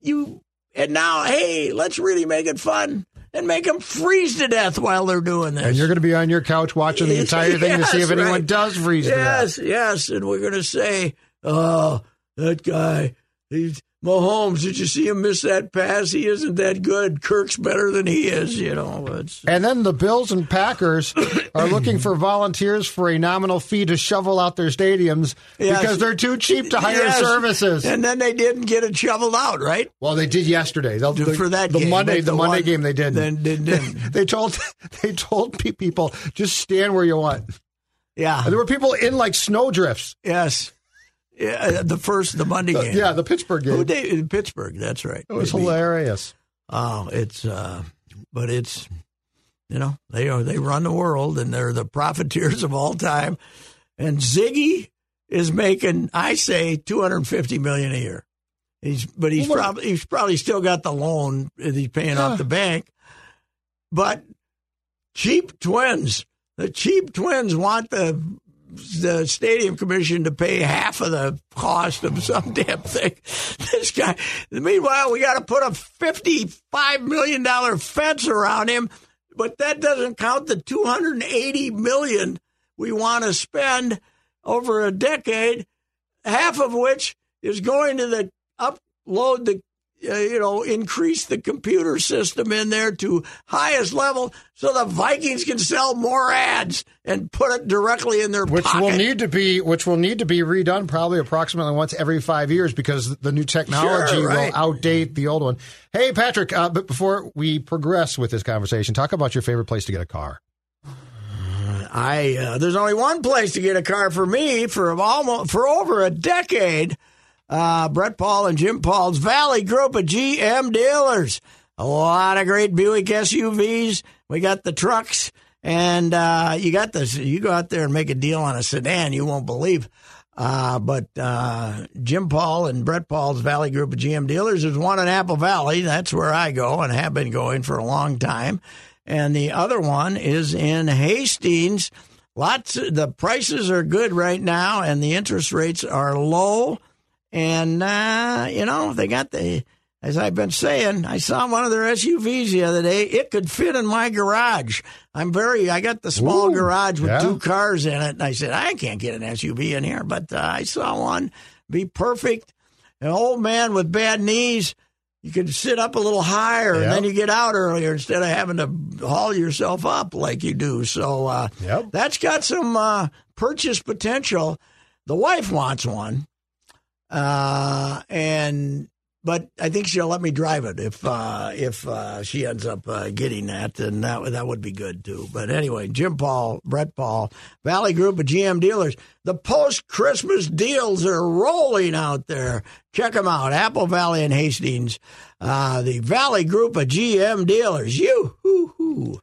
you and now hey, let's really make it fun and make them freeze to death while they're doing this. And you're going to be on your couch watching the entire thing to see if anyone right. does freeze to death. Yes, yes, and we're going to say, "Oh, that guy, he's Mahomes. Did you see him miss that pass? He isn't that good. Kirk's better than he is." You know, it's And then the Bills and Packers are looking for volunteers for a nominal fee to shovel out their stadiums Yes. because they're too cheap to hire Yes. services. And then they didn't get it shoveled out, right? well, they did yesterday. They'll, the, For that the game, Monday, the, the Monday one- game, they didn't. Then didn't. didn't. they told they told people just stand where you want. Yeah. And there were people in like snowdrifts. Yes. Yeah, the first, the Monday game. Yeah, the Pittsburgh game. Who they, in Pittsburgh. That's right. it was hilarious. Oh, it's uh, but it's you know they are they run the world and they're the profiteers of all time, and Ziggy is making I say two hundred fifty million a year. He's but he's Well, probably he's probably still got the loan that he's paying Yeah. off the bank, but cheap twins. The cheap twins want the the stadium commission to pay half of the cost of some damn thing. This guy. Meanwhile, we got to put a fifty-five million dollar fence around him, but that doesn't count the two hundred eighty million we want to spend over a decade, half of which is going to the upload the you know, increase the computer system in there to highest level so the Vikings can sell more ads and put it directly in their which pocket. will need to be which will need to be redone probably approximately once every five years because the new technology Sure, right. will outdate the old one. Hey, Patrick, uh, but before we progress with this conversation, talk about your favorite place to get a car. I uh, there's only one place to get a car for me for almost for over a decade. Uh, Brett Paul and Jim Paul's Valley Group of GM dealers. A lot of great Buick SUVs. We got the trucks, and uh, you got this. You go out there and make a deal on a sedan, you won't believe. Uh, but uh, Jim Paul and Brett Paul's Valley Group of GM dealers is one in Apple Valley. That's where I go and have been going for a long time. And the other one is in Hastings. Lots. The prices are good right now, and the interest rates are low. And uh, you know they got the. As I've been saying, I saw one of their SUVs the other day. It could fit in my garage. I'm very. I got the small Ooh, garage with yeah. two cars in it, and I said I can't get an SUV in here, but uh, I saw one be perfect. An old man with bad knees, you could sit up a little higher, and then you get out earlier instead of having to haul yourself up like you do. So uh, Yep. that's got some uh, purchase potential. The wife wants one, uh, and but I think she'll let me drive it if uh, if uh, she ends up uh, getting that, and that that would be good too. But anyway, Jim Paul, Brett Paul, Valley Group of GM dealers. The post Christmas deals are rolling out there. Check them out, Apple Valley and Hastings. Uh, the Valley Group of GM dealers. You hoo hoo.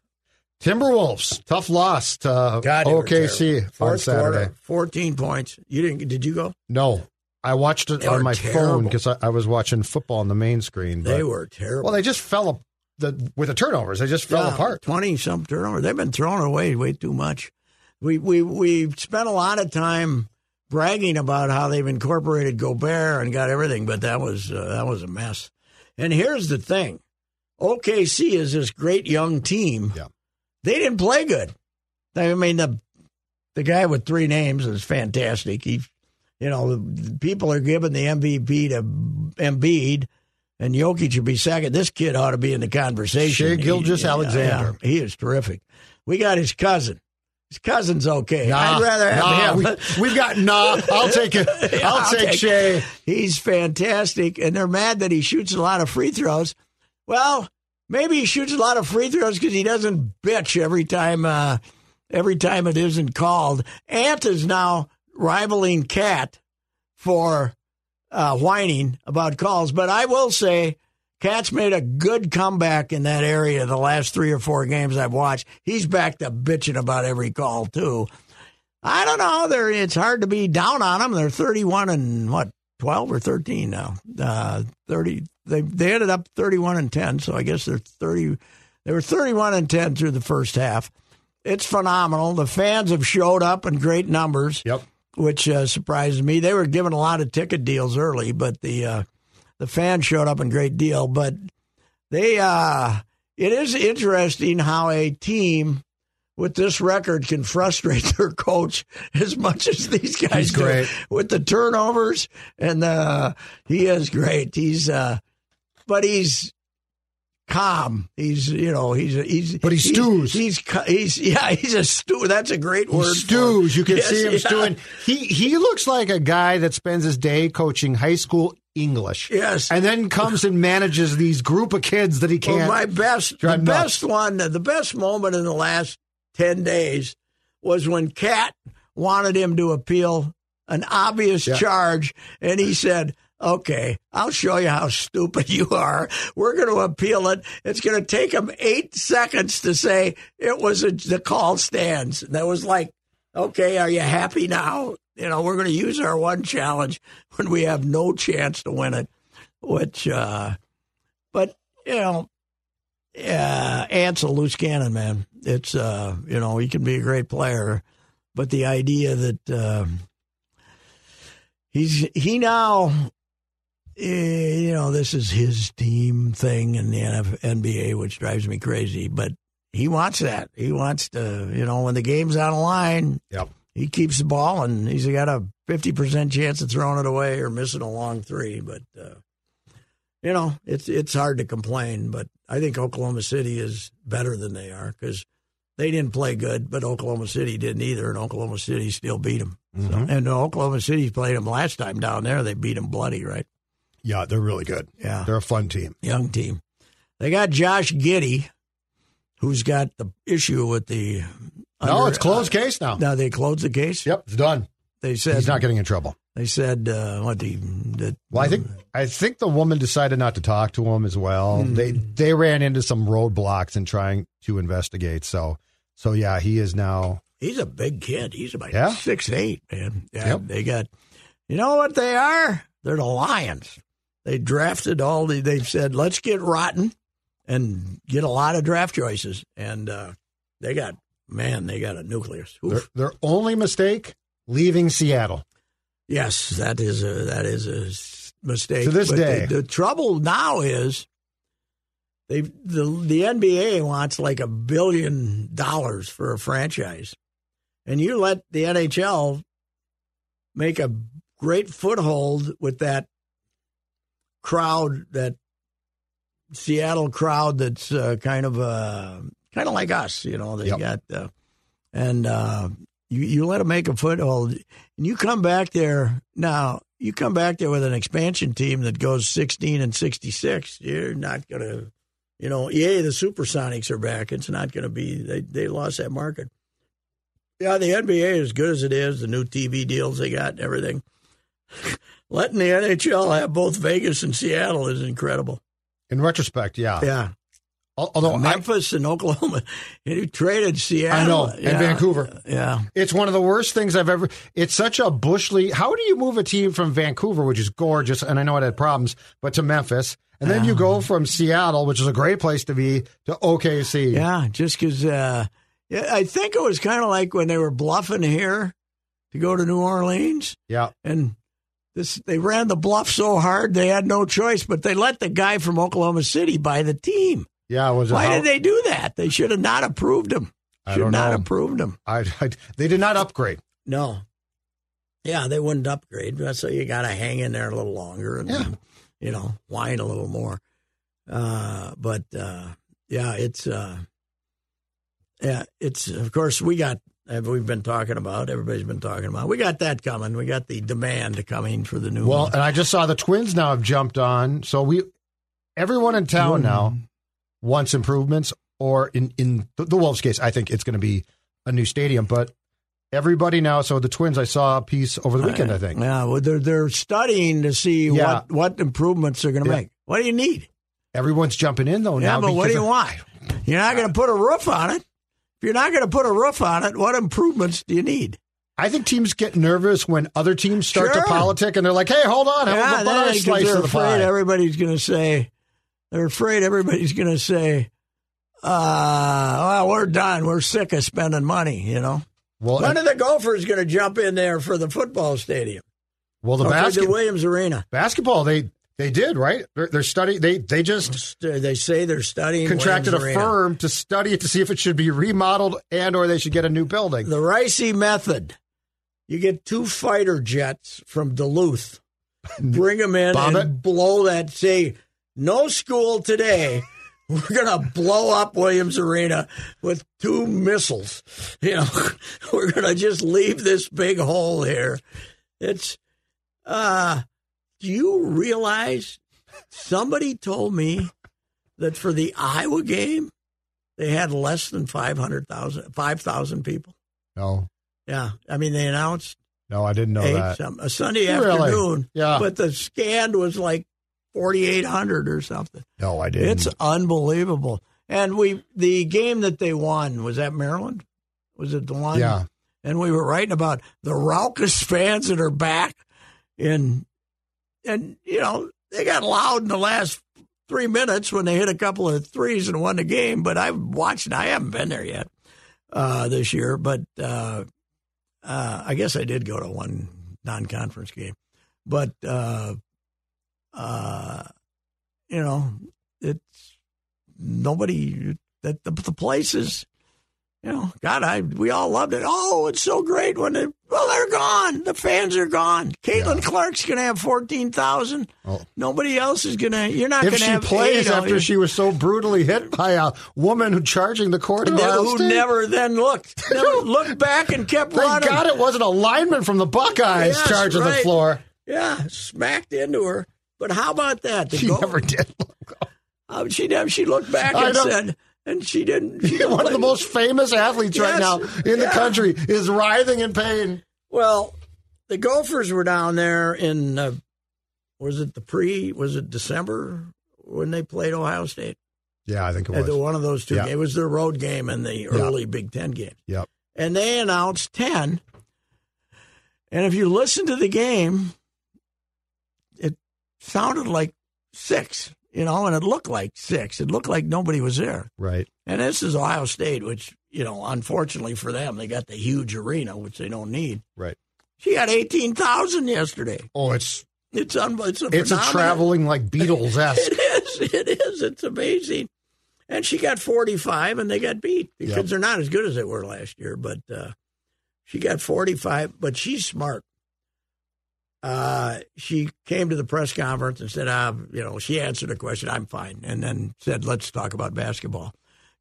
Timberwolves, tough loss to uh, God, OKC on Saturday. quarter, fourteen points. You didn't? Did you go? No, I watched it They on my terrible. phone because I, I was watching football on the main screen. They were terrible. well, they just fell up the, with the turnovers. They just fell Yeah, apart. Twenty some turnovers. They've been throwing away way too much. We we we spent a lot of time bragging about how they've incorporated Gobert and got everything, but that was uh, that was a mess. And here's the thing: OKC is this great young team. Yeah. They didn't play good. I mean the the guy with three names is fantastic. He, you know, people are giving the MVP to Embiid. And Jokic should be second. This kid ought to be in the conversation. Shai Gilgeous He- Alexander. yeah, he is terrific. We got his cousin. His cousin's okay. Nah, I'd rather have nah, him. We, we've got nah. I'll take it. I'll, I'll take, take- Shai. He's fantastic, and they're mad that he shoots a lot of free throws. Well, maybe he shoots a lot of free throws because he doesn't bitch every time. Uh, every time it isn't called. Ant is now rivaling Cat for uh, whining about calls, but I will say. Cat's made a good comeback in that area the last three or four games I've watched. He's back to bitching about every call too. I don't know. They're it's hard to be down on them. They're thirty-one and what, twelve or thirteen now? Uh, Thirty. They they ended up thirty-one and ten. So I guess they're thirty. They were thirty-one and ten through the first half. It's phenomenal. The fans have showed up in great numbers, Yep. Which uh, surprises me. They were given a lot of ticket deals early, but the uh, the fans showed up in great deal. But they, uh, it is interesting how a team with this record can frustrate their coach as much as these guys He's do. great. with the turnovers and the he is great. He's uh, but he's calm. He's you know he's he's But he stews. He's he's, he's yeah he's a stew. That's a great word. Stews. You can Yes, see him yeah. stewing. He he looks like a guy that spends his day coaching high school English. Yes. And then comes and manages these group of kids that he Well, can't. my best, the best one, the best moment in the last ten days was when Cat wanted him to appeal an obvious Yeah. charge, and he said, "Okay, I'll show you how stupid you are. We're going to appeal it. It's going to take them eight seconds to say it was a, the call stands." And that was like, "Okay, are you happy now?" You know, we're going to use our one challenge when we have no chance to win it, which. uh but you know, uh, Ant's a loose cannon, man. It's uh, you know, he can be a great player, but the idea that uh, he's he now, you know, this is his team thing in the NF NBA, which drives me crazy. But he wants that. He wants to, you know, when the game's on the line, Yep. he keeps the ball, and he's got a fifty percent chance of throwing it away or missing a long three. But uh, you know, it's it's hard to complain. But I think Oklahoma City is better than they are because they didn't play good, but Oklahoma City didn't either, and Oklahoma City still beat them. So, and Oklahoma City played them last time down there. They beat them bloody, right? Yeah, they're really good. Yeah. They're a fun team. Young team. They got Josh Giddey, who's got the issue with the. No, it's closed case now. Now they closed the case. Yep, it's done. They said He's not getting in trouble. They said uh, what the, the Well, I think I think the woman decided not to talk to him as well. Hmm. They they ran into some roadblocks in trying to investigate. So so yeah, he is now. he's a big kid. He's about Yeah. six eight, man. Yeah, Yep. they got. You know what they are? They're the Lions. They drafted all the. They've said let's get rotten, and get a lot of draft choices, and uh, they got man, they got a nucleus. Their, their only mistake leaving Seattle. Yes, that is a that is a mistake. To this But day. the, the trouble now is they the the NBA wants like a billion dollars for a franchise, and you let the NHL make a great foothold with that crowd, that Seattle crowd that's uh, kind of uh, kind of like us, you know. They Yep. got uh, and uh, you you let them make a foothold, and you come back there now. You come back there with an expansion team that goes sixteen and sixty six. You're not gonna, you know, yay the Supersonics are back. It's not gonna be. They they lost that market. Yeah, the NBA as good as it is, the new TV deals they got, and everything. Letting the NHL have both Vegas and Seattle is incredible. In retrospect, yeah. Yeah, Al- Although I, Memphis and Oklahoma, you traded Seattle. I know, and Yeah. Vancouver. Yeah, It's one of the worst things I've ever. It's such a bush league. How do you move a team from Vancouver, which is gorgeous, and I know it had problems, but to Memphis, and then you go from Seattle, which is a great place to be, to OKC. yeah. Just because, uh, yeah, I think it was kind of like when they were bluffing here to go to New Orleans, Yeah. and this they ran the bluff so hard they had no choice, but they let the guy from Oklahoma City buy the team. Yeah. Was it Why how- did they do that? They should have not approved him. I don't not know. approved him. I, I, they did not upgrade. No. Yeah, they wouldn't upgrade. So you got to hang in there a little longer and, Yeah. you know, whine a little more. Uh, but, uh, yeah, it's, uh, yeah, it's, of course, we got, we've been talking about, everybody's been talking about, we got that coming. We got the demand coming for the new Well, one. and I just saw the Twins now have jumped on. So we, everyone in town now wants improvements, or in in the, the Wolves' case, I think it's going to be a new stadium. But everybody now, so the Twins, I saw a piece over the weekend. I think. Yeah, well, they're, they're studying to see Yeah. what, what improvements they're going to Yeah. make. What do you need? Everyone's jumping in though Yeah, now. but what do you of- want? You're not going to put a roof on it. If you're not going to put a roof on it, what improvements do you need? I think teams get nervous when other teams start Sure. to politic, and they're like, "Hey, hold on, have Yeah, butter slice they're of the afraid pie." everybody's going to say, they're afraid everybody's going to say, uh, well, we're done. We're sick of spending money, you know. well, When are the Gophers going to jump in there for the football stadium? well, the basket, the Williams Arena. basketball, they they did right. They're, they're studying. They they just They say they're studying. contracted a firm to study it to see if it should be remodeled and or they should get a new building. The Ricey method. You get two fighter jets from Duluth, bring them in and it? blow that. Say, no school today. We're gonna blow up Williams Arena with two missiles. You know, we're gonna just leave this big hole here. It's. uh Do you realize? Somebody told me that for the Iowa game, they had less than 500,000, 5,000 people. No, Yeah, I mean they announced no, I didn't know eight, that. some, a Sunday Really? afternoon. Yeah. but the scanned was like forty eight hundred or something. No, I didn't. It's unbelievable. And we the game that they won was that Maryland. Was it the one? yeah, And we were writing about the raucous fans that are back, in, and you know they got loud in the last three minutes when they hit a couple of threes and won the game. But I've watched. I haven't been there yet uh, this year, but uh, uh, I guess I did go to one non-conference game, but uh, uh, you know, it's nobody that the, the place is. You know, God, I we all loved it. Oh, it's so great when they well they're gone. The fans are gone. Caitlin Clark's gonna have fourteen thousand. Oh. Nobody else is gonna. You're not If gonna she plays know, after she was so brutally hit by a woman who charging the court, who State, never then looked, never looked back and kept thank running. God it wasn't a lineman from the Buckeyes Yes, charging the floor. Yeah, smacked into her. But how about that? The She goal- never did. Uh, she never. She looked back and said, and she didn't. She One of the most famous athletes right now in the country is writhing in pain. Well, the Gophers were down there in. Uh, was it the pre? Was it December when they played Ohio State? Yeah, I think it At the- was. one of those two. Yeah. games. It was their road game in the early Big Ten game. Yep. and they announced 10. And if you listen to the game, it sounded like six, you know, and it looked like six. It looked like nobody was there. Right. And this is Ohio State, which, you know, unfortunately for them, they got the huge arena, which they don't need. Right. She had 18,000 yesterday. Oh, it's It's, un- it's a it's a traveling like Beatles esque. It is. It is. It's amazing. And she got 45 and they got beat because Yep. they're not as good as they were last year. But uh, she got 45, but she's smart. Uh, she came to the press conference and said, uh, you know, she answered a question, I'm fine. And then said, let's talk about basketball.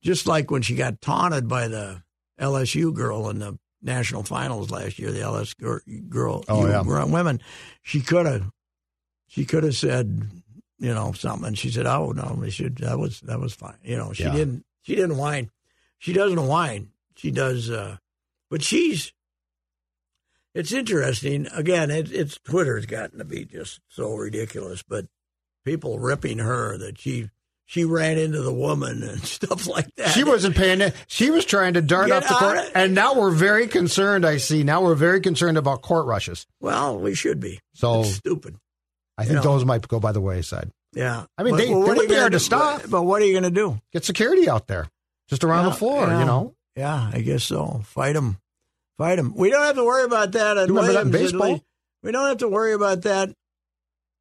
Just like when she got taunted by the LSU girl in the national finals last year, the LSU gir- girl, Oh, yeah. girl- women, she could have, she could have said, you know, something. And she said, "Oh no, we should. That was that was fine." You know, she Yeah. didn't. She didn't whine. She doesn't whine. She does. uh But she's. It's interesting. Again, it, it's Twitter's gotten to be just so ridiculous. But people ripping her that she she ran into the woman and stuff like that. She wasn't paying it. She was trying to dart Get up the court. of- And now we're very concerned, I see. Now we're very concerned about court rushes. Well, we should be. So It's stupid. I think you know. those might go by the wayside. Yeah. I mean, But- they- well, they would be hard to stop. But, but what are you going to do? Get security out there just around Yeah, the floor, yeah. you know? Yeah, I guess so. Fight them. Fight them. We don't have to worry about that at remember that Williams. baseball? We don't have to worry about that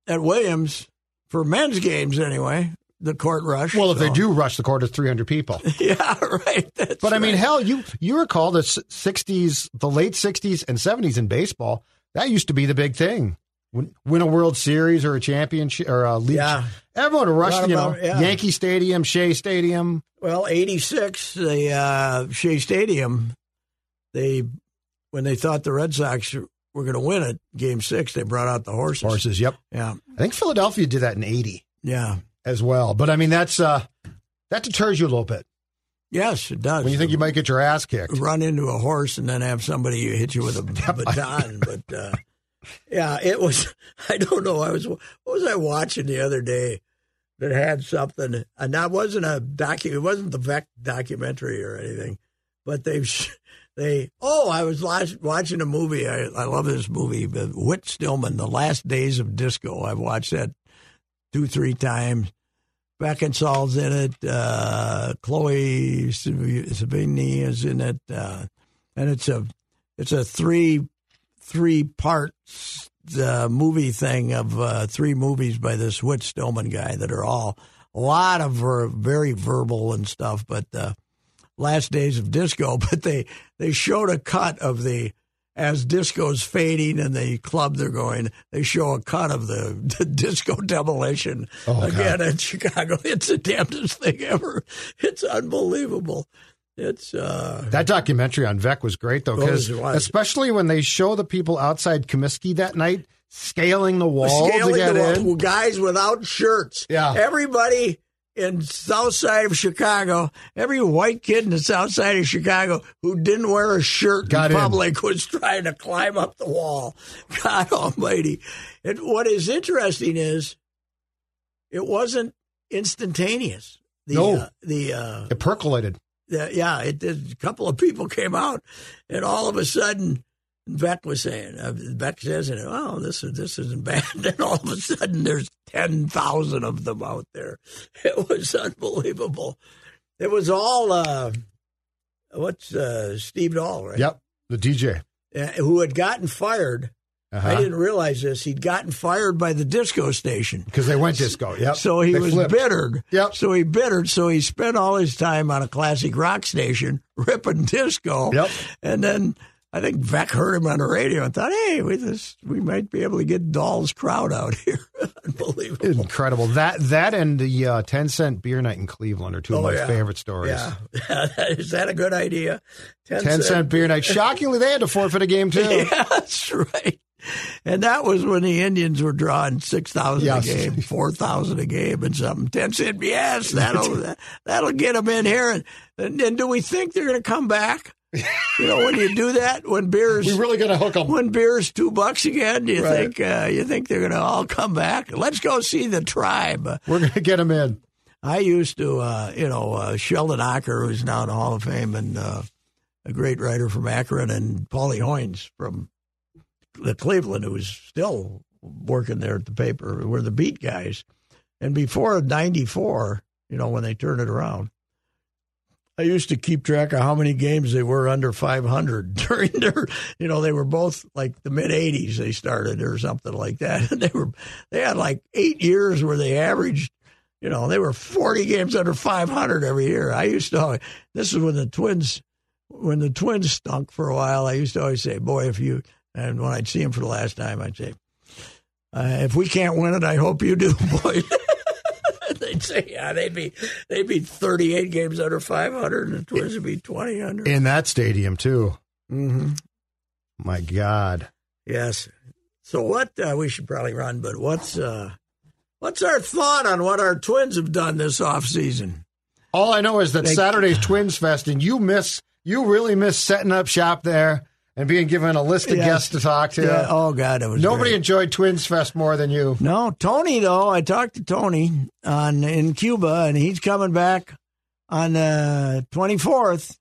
at Williams for men's games anyway. The court rush. Well, if so- they do rush the court, it's 300 people. yeah, right. That's But I mean, right. hell, you you recall the 60s, the late 60s and 70s in baseball. That used to be the big thing. Win, win a World Series or a championship or a league. Yeah. Everyone rushed, rush, you know, about yeah. Yankee Stadium, Shea Stadium. Well, '86, the uh, Shea Stadium. They when they thought the Red Sox were going to win it, Game Six, they brought out the horses. Horses, yep. Yeah, I think Philadelphia did that in 80 yeah, as well. But I mean, that's uh that deters you a little bit yes, it does. when you think you might get your ass kicked. run into a horse and then have somebody hit you with a baton. but uh, yeah, it was. I don't know. I was. What was I watching the other day that had something? And that wasn't a docu. It wasn't the Veeck documentary or anything. But they, they. Oh, I was watching a movie. I, I love this movie. Whit Stillman, The Last Days of Disco. I've watched that two, three times. Beckinsale's in it. Uh, Chloe Sevigny is in it, uh, and it's a it's a three three parts uh, movie thing of uh, three movies by this Whit Stillman guy that are all a lot of ver- very verbal and stuff. But uh, last days of disco, but they they showed a cut of the as disco's fading and the club they're going, they show a cut of the, the disco demolition Oh, God. again in Chicago. It's the damnedest thing ever. It's unbelievable. It's uh That documentary on Veeck was great though, because Oh, especially when they show the people outside Comiskey that night scaling the wall scaling to get the in. wall, guys without shirts. Yeah. Everybody in south side of Chicago, every white kid in the south side of Chicago who didn't wear a shirt Got in in. public was trying to climb up the wall. God almighty. And what is interesting is it wasn't instantaneous. The, No. uh, the uh, It percolated. the, yeah, it did. A couple of people came out, and all of a sudden, Veeck was saying, uh, Veeck says, and oh, this is this isn't bad. And all of a sudden, there's ten thousand of them out there. It was unbelievable. It was all uh, what's uh, Steve Dahl, right? Yep. The DJ. uh, who had gotten fired. Uh-huh. I didn't realize this. He'd gotten fired by the disco station. because they went disco. Yep. So he They was flipped. bittered. Yep. So he bittered. So he spent all his time on a classic rock station ripping disco. Yep. And then I think Veeck heard him on the radio and thought, hey, we, this, we might be able to get Dahl's crowd out here. Unbelievable. Incredible. That that and the uh, ten cent beer night in Cleveland are two of Oh, my yeah. favorite stories. Yeah. Is that a good idea? Ten cent beer night. Shockingly, they had to forfeit a game too. Yeah, that's right. And that was when the Indians were drawing six thousand Yes. a game, four thousand a game, and something. Ten cent, yes, that'll that'll get them in here. And, and, and do we think they're going to come back? You know, when you do that, when beer's We really got to hook them. when beer's two bucks again, do you Right. think uh, you think they're going to all come back? Let's go see the tribe. We're going to get them in. I used to, uh, you know, uh, Sheldon Ocker, who's now in the Hall of Fame, and uh, a great writer from Akron, and Paulie Hoynes from the Cleveland, who's still working there at the paper, were the beat guys. And before '94, you know, when they turned it around, I used to keep track of how many games they were under 500 during their, you know, they were both like the mid 80s they started or something like that. And they were, they had like eight years where they averaged, you know, they were 40 games under 500 every year. I used to, this is when the Twins, when the Twins stunk for a while, I used to always say, boy, if you, and when I'd see him for the last time, I'd say, uh, if we can't win it, I hope you do, boy. they'd say, yeah, they'd be they'd be 38 games under 500, and the Twins would be 20 under. In that stadium too. hmm My God. Yes. So what? Uh, we should probably run, but what's uh, what's our thought on what our Twins have done this off season? All I know is that They- Saturday's Twins Fest, and you miss, you really miss setting up shop there and being given a list of Yes. guests to talk to. Yeah. Oh God, it was Nobody great. enjoyed Twins Fest more than you. No, Tony though. I talked to Tony on in Cuba, and he's coming back on the twenty fourth,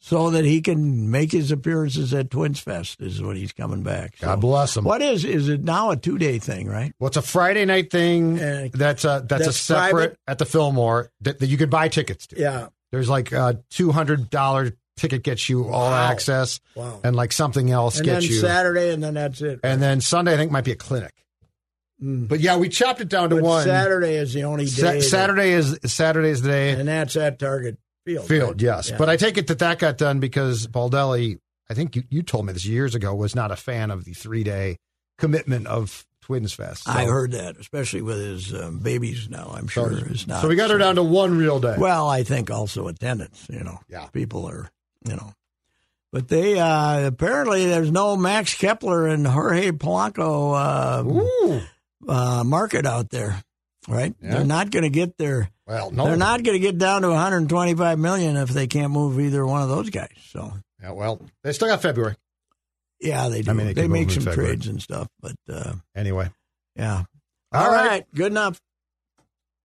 so that he can make his appearances at Twins Fest. Is when he's coming back. So God bless him. What is is it now a two day thing, right? Well, it's a Friday night thing. Uh, that's a that's, a separate private? at the Fillmore that, that you could buy tickets to. Yeah. There's like a two hundred dollar ticket gets you all Wow. access, Wow. and like something else And then gets you. Saturday, and then that's it. and then Sunday, I think might be a clinic. Mm. But yeah, we chopped it down to But one. Saturday is the only day. Sa- that- Saturday is Saturday's the day. and that's at Target Field. Field, right? yes. Yeah. But I take it that that got done because Baldelli, I think you, you told me this years ago, was not a fan of the three day commitment of Twins Fest. So- I heard that, especially with his um, babies now. I'm so, sure is not. so we got her down to one real day. Well, I think also attendance. You know, Yeah. people are, you know, but they uh, apparently there's no Max Kepler and Jorge Polanco uh, uh, market out there, right? Yeah. They're not going to get their. Well, no. They're not going to get down to 125 million if they can't move either one of those guys. So Yeah, well, they still got February. yeah, they do. I mean, they they make some February. trades and stuff, but uh, Anyway. yeah. All All right. right, good enough.